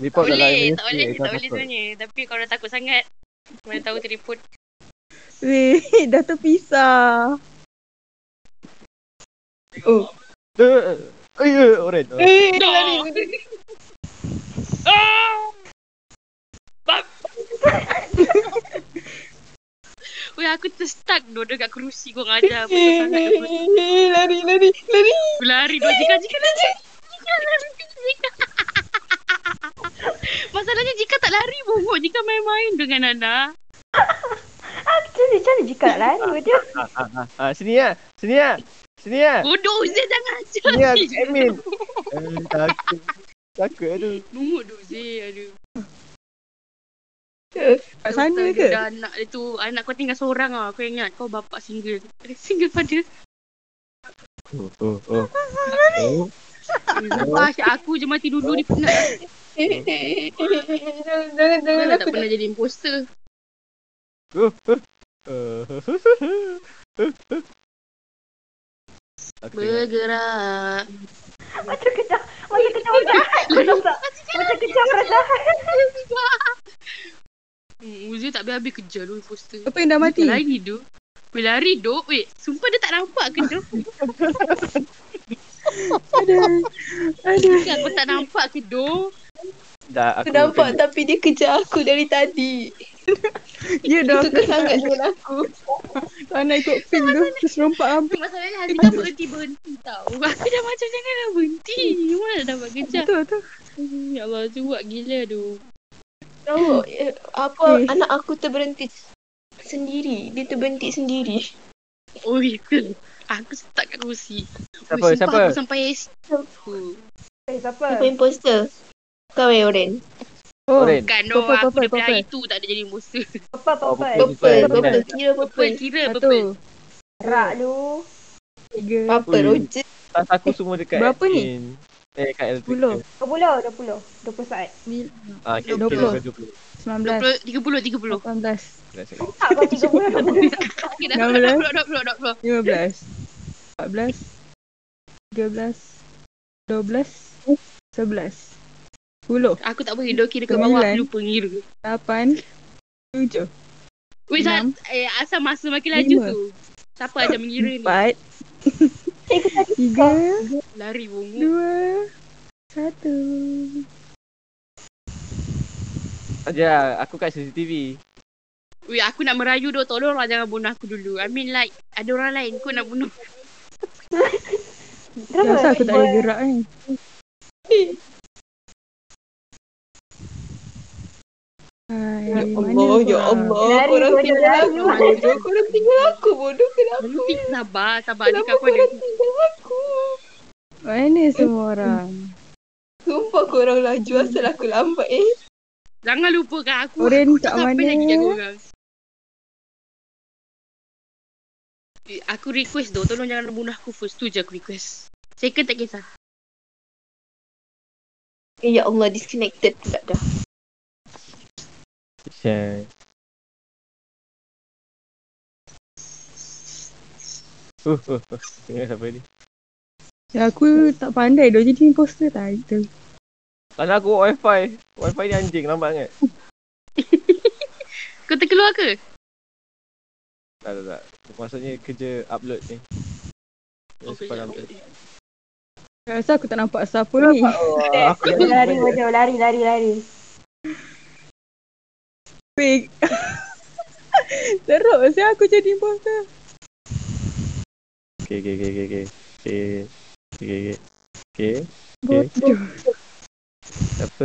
Report kalau boleh, emergency, tak boleh, tak boleh sebenarnya. Tapi kalau dah takut sangat, mana tahu terreport. Weh, dah terpisah. Oh. Eh, eh, eh, Oren oh. Eh, Dah. lari. Ah! Bab. Weh, aku terstuck tu dekat kerusi kau ngajar. Betul sangat tu. Lari, lari, lari. Aku lari dua jika jika lari. Jika lari jika. Masalahnya jika tak lari bongok jika main-main dengan Nana. Macam mana, macam mana jika nak lari dia? ah, ah, ah, ah, Sini ya Sini ya Sini ya Bodoh Zee jangan ajar. Sini ya admin eh, Takut Takut aduh Nunggu tu Zee aduh. Kat sana ke? dia Dah anak dia tu anak kau tinggal seorang ah. Kau ingat kau bapak single. Single pada. Oh oh oh Oh aku je mati dulu ni penat. Jangan, jangan, Aku tak pernah jadi imposter. Aku. Bergerak. Macam kejap. Macam tahu tak? Macam kejap orang jahat. Hmm, Uzi tak habis-habis kejar tu imposter. Apa yang dah mati? Dia lari tu. Weh lari duk. Weh, sumpah dia tak nampak ke tu? Aduh. Aduh. Aku tak nampak ke tu? Dah Aku aku nampak tapi dia kejar aku dari tadi. Ya dah. Suka sangat dengan aku. Tak nak ikut pin tu. Terus rompak habis. Masalahnya Hazika berhenti-berhenti tau. Aku dah macam janganlah berhenti. Mana dah dapat kejar. Betul tu. Ya Allah, cuak gila tu. Tahu eh, apa Eh. anak aku terberhenti sendiri. Dia terberhenti sendiri. Oi, ke? Aku stuck kat kerusi. Siapa? Sumpah Siapa? Aku sampai aku. Eh, siapa? Siapa imposter? Kau eh Oren. Oh, Oren. Bukan no, Purple, aku purple, daripada purple. hari tu tak ada jadi imposter. Purple, Oh, purple. purple. Purple, Betul, purple. betul. Kira Purple, purple. kira purple. Rak lu. tiga, Apa Ui. Roger? Tas aku semua dekat Berapa ni? Eh kat L3. Sepuluh. 20, 20. 20 saat. Ah, kira Dua puluh. kira 20. sembilan belas, 20, 30, 30. lapan belas, Tak kau 30, 20. Okay, dah, Enam dah, belas. dah, dah, dah, dah, dah. lima belas, empat belas, tiga belas, dua belas, sebelas, sepuluh, Aku tak boleh doki dekat bawah Sembilan. aku lupa ngira. lapan, tujuh, Weh, Enam. Zat, eh, asal masa makin laju Lima. tu. Siapa ajar mengira ni? empat, tiga, Lari bongo. dua, satu. Aja, aku kat CCTV. Weh, aku nak merayu dok. Tolonglah jangan bunuh aku dulu. I mean like, ada orang lain kau nak bunuh. Kenapa aku tak boleh gerak ni? Ya Allah, ya? Allah. Korang tinggal aku bodoh. Korang tinggal aku bodoh. Kenapa? Sabar, sabar. Kenapa korang tinggal aku? Mana semua orang? Sumpah korang laju asal aku lambat eh. Jangan lupakan aku. Oren aku kat tak sampai mana? lagi jaga orang. Eh, Aku request tu, tolong jangan bunuh aku first. Tu je aku request. Second tak kisah. Eh, Ya Allah, disconnected pula dah. Share. Uh, uh, uh. Tengok siapa ni. Ya aku tak pandai dah jadi imposter tak itu. Tak nak aku wifi. Wifi ni anjing, lambat sangat. Kau terkeluar ke? Tak, tak, tak. Maksudnya kerja upload ni. Oh, upload. Rasa aku tak nampak siapa ni. Oh, aku Lari. Lari, lari, lari. Fake. Teruk saya aku jadi imposter. Okay, okay, okay, okay, okay. Okay, okay, okay. Okay, Bodoh. siapa?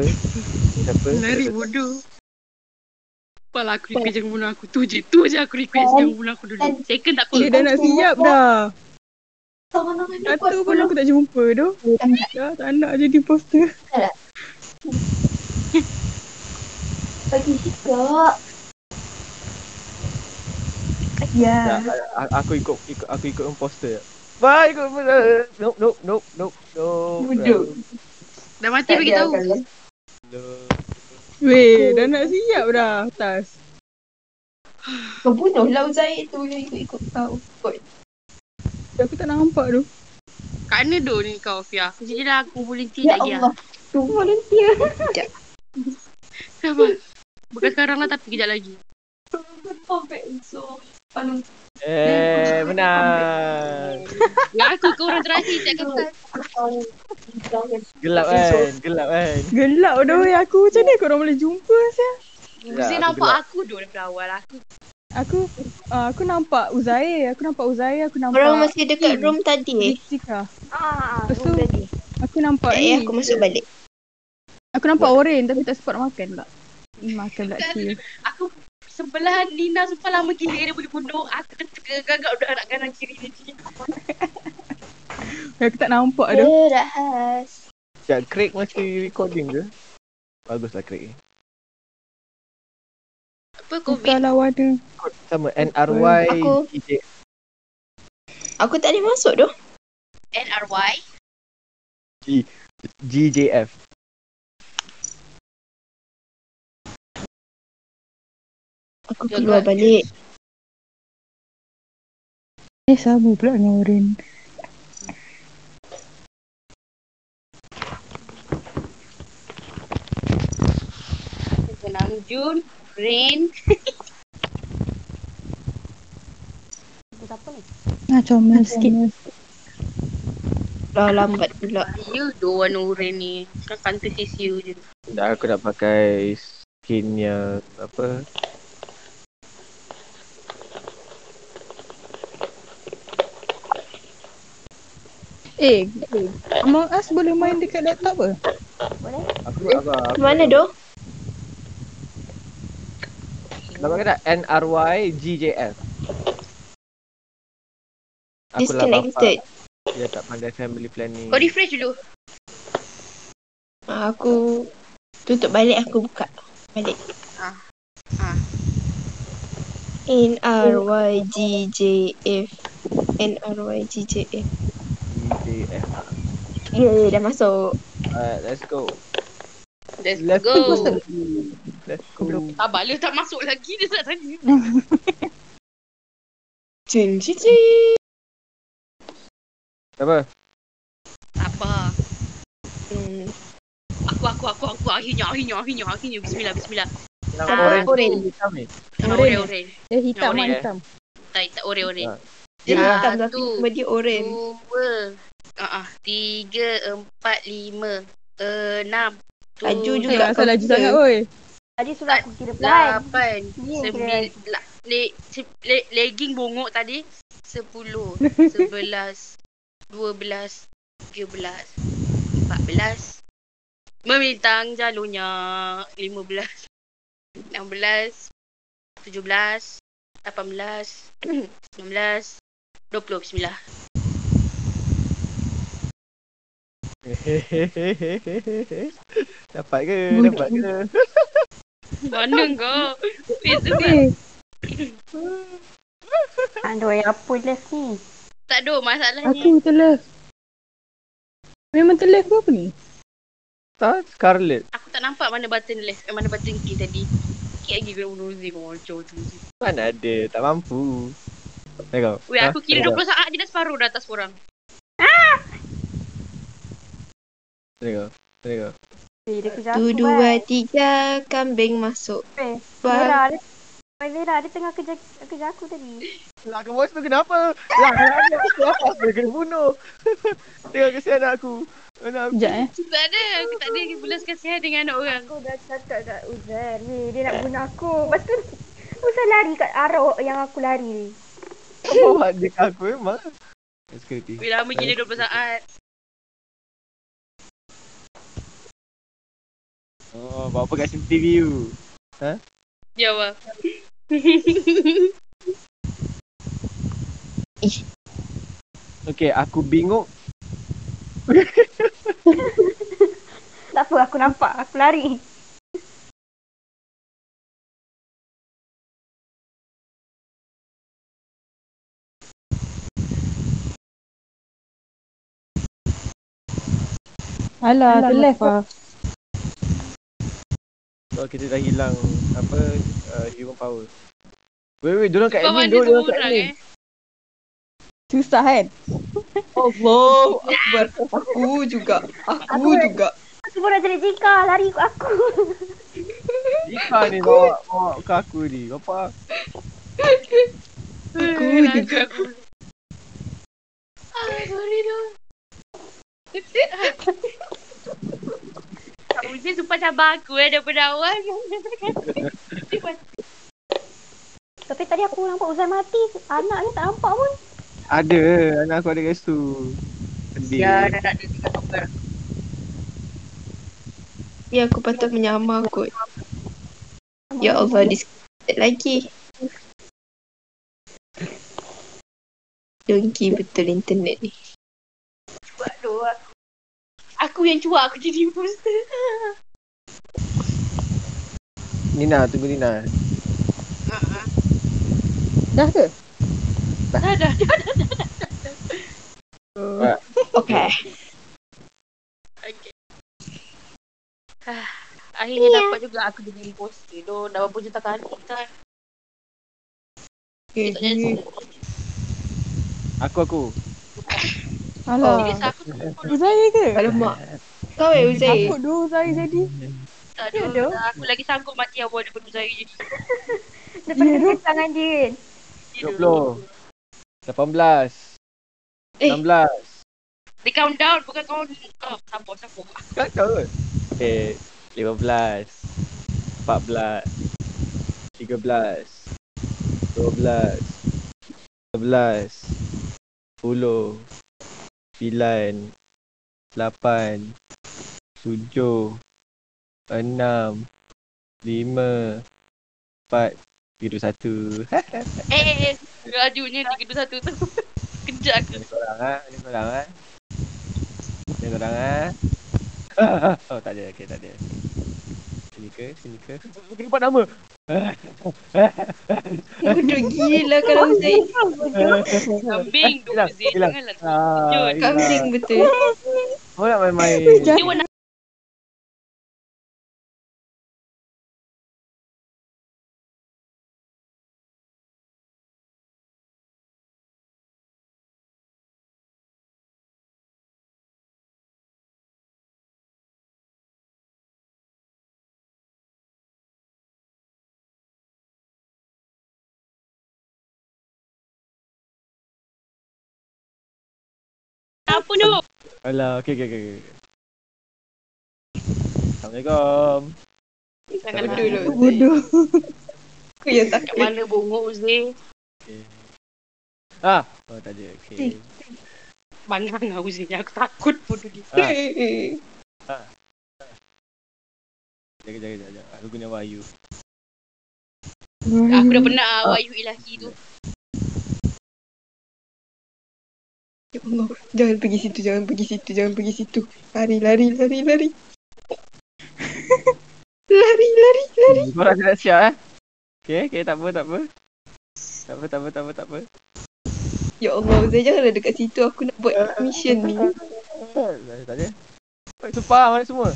Siapa? Lari bodoh. Apalah aku request jangan bunuh aku. Tu je, tu je aku request jangan bunuh aku dulu. Second tak apa. Dia dah nak siap dah. Satu pun aku tak jumpa tu. Dah tak nak jadi imposter. Bagi juga. Ya. A- aku ikut, ikut aku ikut imposter. Bye, ikut imposter. Nope, nope, nope, nope, nope. Bodoh. Dah mati bagi tahu. Nope. Weh, dah nak siap dah atas. Kau bunuh lah Uzair tu yang ikut-ikut kau. Kot. Aku tak nampak tu. Kat mana do ni kau Fia? Jadi dah aku volunteer Ya lagi lah. Allah. Tu volunteer. Sabar. Bukan sekarang lah tapi kejap lagi. Eh, menang. Ya aku ke orang terakhir tak kata. Gelap kan, gelap kan. Gelap dah weh aku. Macam mana korang boleh jumpa saya? Mesti aku nampak gelap. aku do daripada awal aku. Aku uh, aku nampak Uzair. Aku nampak Uzair. Aku nampak Orang masih dekat room tadi eh. Jessica. Ah, Lepas tu- room tadi. Aku nampak Tak ni. payah aku masuk balik. Aku nampak Oren tapi tak sempat makan pula. Makan pula kill. Aku sebelah Nina sumpah lama gila dia boleh bunuh. Aku tergagak udah nak kanan kiri ni. Aku tak nampak tu. Terahas. Sekejap, Craig masih recording ke? Baguslah Craig ni. Apa COVID? Bukanlah warna. Sama NRY Aku- DJ. Aku tak boleh masuk tu. NRY. GJF. Aku Jaga keluar dia. balik. Eh sama pula dengan Oren. Senang Jun. Rain. Itu siapa ni? Ah comel sikit. Dah lambat pula. Ya do warna Rain ni. Kan fantasy siu je. Dah aku nak pakai skin yang apa? Eh, Among Us boleh main dekat laptop ke? Boleh? Aku apa? aku- Mana doh? Nama kata NRY GJF. Aku lah bapak Disconnected. Dia tak pandai family planning Kau refresh dulu. Ah, Aku tutup balik aku buka balik. Ah. Ah. N R Y G J F N R Y G J F. DJF Ya, yeah, dah masuk. Alright let's go Let's, Let's go. go Let's go Sabar lah tak masuk lagi dia tak tanya. Cing cing cing. Apa? Sabar. Hmm. Aku aku aku aku akhirnya akhirnya akhirnya akhirnya bismillah bismillah. Yang Ah, orange orange. tu hitam ni Nak Oren. ore ore. Dia hitam Oren, mak eh. hitam. Tak tak ore ore. Ah. Dia hitam tapi dia oren. Dua. Ah. Tiga empat lima enam. Laju juga. Asal laju komputer. sangat oi. Tadi suruh aku kira pelan. Lapan. Sembilan. Le, se- le, legging bongok tadi. Sepuluh. Sebelas. Dua belas. Tiga belas. Empat belas. Memintang jalurnya. Lima belas. Enam belas. Tujuh belas. Lapan belas. Sembilan belas. Dua puluh. Bismillah. Dapat ke? Dapat ke? Mana kau? Beza Eh, Aduh, yang apa left ni? Tak ada masalahnya. aku telah. Memang telah ke apa ni? Tak, Scarlet. Aku tak nampak mana button left, eh, mana button key tadi. Sikit lagi kena bunuh Uzi kau macam tu. Mana ada, tak mampu. Tengok. Weh, Ha? aku kira Tengok. 20 saat je dah separuh dah atas korang. Tengok. Tengok. Eh, dia kerja Tu aku dua kan. tiga kambing masuk. Eh. Vera, dia Vera, dia tengah kerja kerja aku tadi. Lah ke bos tu kenapa? Lah kenapa aku apa? Dia kena bunuh. Tengok kesian aku. Anak aku. Sekejap eh. Tak ada, aku tak ada belas kasihan dengan anak orang. Aku dah cakap kat Uzan. Weh, dia nak bunuh aku. Lepas tu, Uzan lari kat arah yang aku lari. Bawa dia ke aku memang. Security. Weh, lama gila 20 saat. Oh, bawa apa kat City View? Ya Allah. Okay, aku bingung. Tak apa, aku nampak. Aku lari. Alah, telah ah. So, kita dah hilang apa uh, human power. Wait, wait, diorang kat Kau admin, semua kat admin. eh. Susah kan? Allah Akbar. Aku juga. Aku juga. Aku pun dah jadi jika. Lari ikut aku. Jika ni bawa, bawa ke aku ni. Bapak. Aku Eh, juga. aku. Ah, sorry tu. Kak Uzi sumpah cabar aku eh daripada awal. Tapi tadi aku nampak Uzan mati. Anaknya tak nampak pun. Ada, anak aku ada kat situ. Sedih. Ya, dah tak ada tiga nombor. Ya aku patut menyamar kot. Ya Allah disconnected lagi. Dongki betul internet ni. Tu aku. Yang cuak aku jadi imposter. Nina, tunggu Nina. Dah ke? Dah dah dah. Okay. Okay. Ah, Akhirnya dapat juga aku jadi imposter. Doh, dah berapa juta kali kan. okay. Tak jadi. Aku, aku. Alah. Jadi aku Uzai ke? Alamak. Kau eh Uzai. Takut dulu Uzai jadi. tak ada. Aku lagi sanggup mati awal daripada Zahir jadi. Daripada Ya, yeah, tangan dia. 20. 18. Eh. 16. Dia countdown bukan count. Oh, sabar sabar. Kan kau kot? Okay. 15. 14. 13. 12. 11. 10. 9. 8. 7. 6. 5. 4. 3, 2, 1. Eh, eh, eh. Rajunya 321 tu. Kejap aku. Ini korang ah, ini korang ah. Ini korang ah. Oh tak ada, okey tak ada. Sini ke, sini ke. Aku lupa nama. Bodoh gila kalau Zain. Kambing tu hilang. Janganlah. Ah. Kambing betul. Kau nak main-main. Dia warna tu? Alah, okey okey okey. Assalamualaikum. Janganlah. Bodoh Zain. Bodoh. Aku yang Kat takut. mana bongok Zee? Okay. Ah, oh tak ada. Okey. Bangang aku Zee. Aku takut bodoh dia. Ah, jaga jaga jaga. Aku guna Wahyu. Aku dah pernah ah, Wahyu Ilahi tu. Ya Allah, jangan pergi situ, jangan pergi situ, jangan pergi situ. Lari, lari, lari, lari. lari, lari, lari. Korang nak siap eh? Okey, okey tak apa tak apa. Tak apa tak apa tak apa tak apa. Ya Allah, Zai janganlah dekat situ. Aku nak buat mission ni. Tak ada, tak Sumpah mana semua?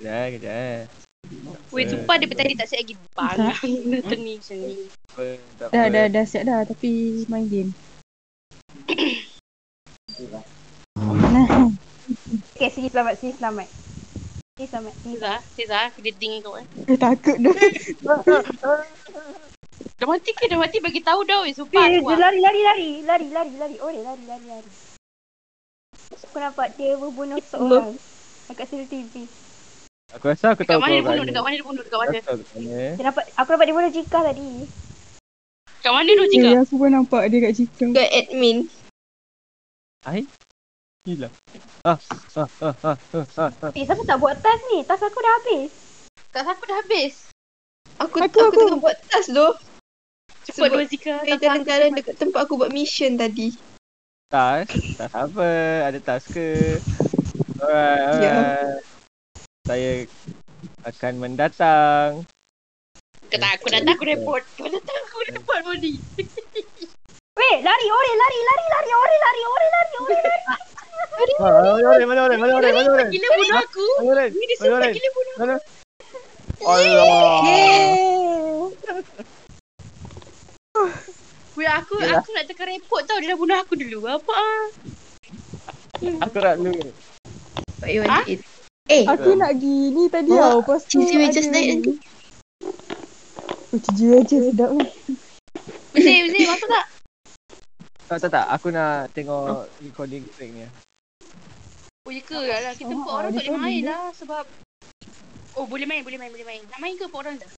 Kejap, kejap. Weh, sumpah dia tadi tak siap lagi. Macam ni. Apa, tak Dah, dah, dah siap dah tapi main game. Okay, sini selamat, sini selamat. Sini selamat, Cesar, aku dia ting kau eh. eh, takut dah. Dah mati ke? Dah mati bagi tahu dah weh. Sumpah Eh, aku. dia ah. lari, lari, lari, lari, lari, lari. Oh, dia lari, lari, lari. Aku nampak dia membunuh seorang dekat CCTV. Aku rasa aku Dekat tahu mana dia kau bunuh? Dekat mana dia bunuh? Dekat mana? Aku tahu kat mana. Dia nampak, aku nampak dia bunuh Jika tadi. Dekat mana tu Cika? Eh, aku pun nampak dia kat Cika. Dekat admin. Ai? Hilang. Ah, ah, ah, ah, ah, ah, ah. Eh, siapa tak buat tas ni? Tas aku dah habis. Tak siapa dah habis. Aku, Aku, aku, aku, aku. tengah buat task tu. Cepat dua Cika. Saya jalan-jalan dekat tempat aku buat mission tadi. Tas? Tas apa? Ada tas ke? Alright, Ya. alright. Saya akan mendatang. Kata aku datang aku report. Kau datang aku report body. Weh, lari, ore, lari, lari, lari, ore, lari, ore, lari, ore, lari. Ah, mana orang? Mana orang? Mana orang? Mana orang? Gila bunuh aku. Mana? Ni dia Mana gila bunuh. Mana? Allah. Weh aku Yalah. aku nak tekan report tau. Dia dah bunuh aku dulu. Apa ah? Aku nak dulu. What you want to eat? Eh, Aku nak pergi ni tadi Oh, tau. Lepas tu ada- naik nanti. Oh, cheesy wedges sedap ni. Zee, Zee masuk tak? Tak, tak, tak. Aku nak tengok recording track ni. Oh ya ke? Alah, kita Oh, empat orang tak boleh main lah sebab Oh boleh main, boleh main, boleh main. Nak main ke empat orang dah?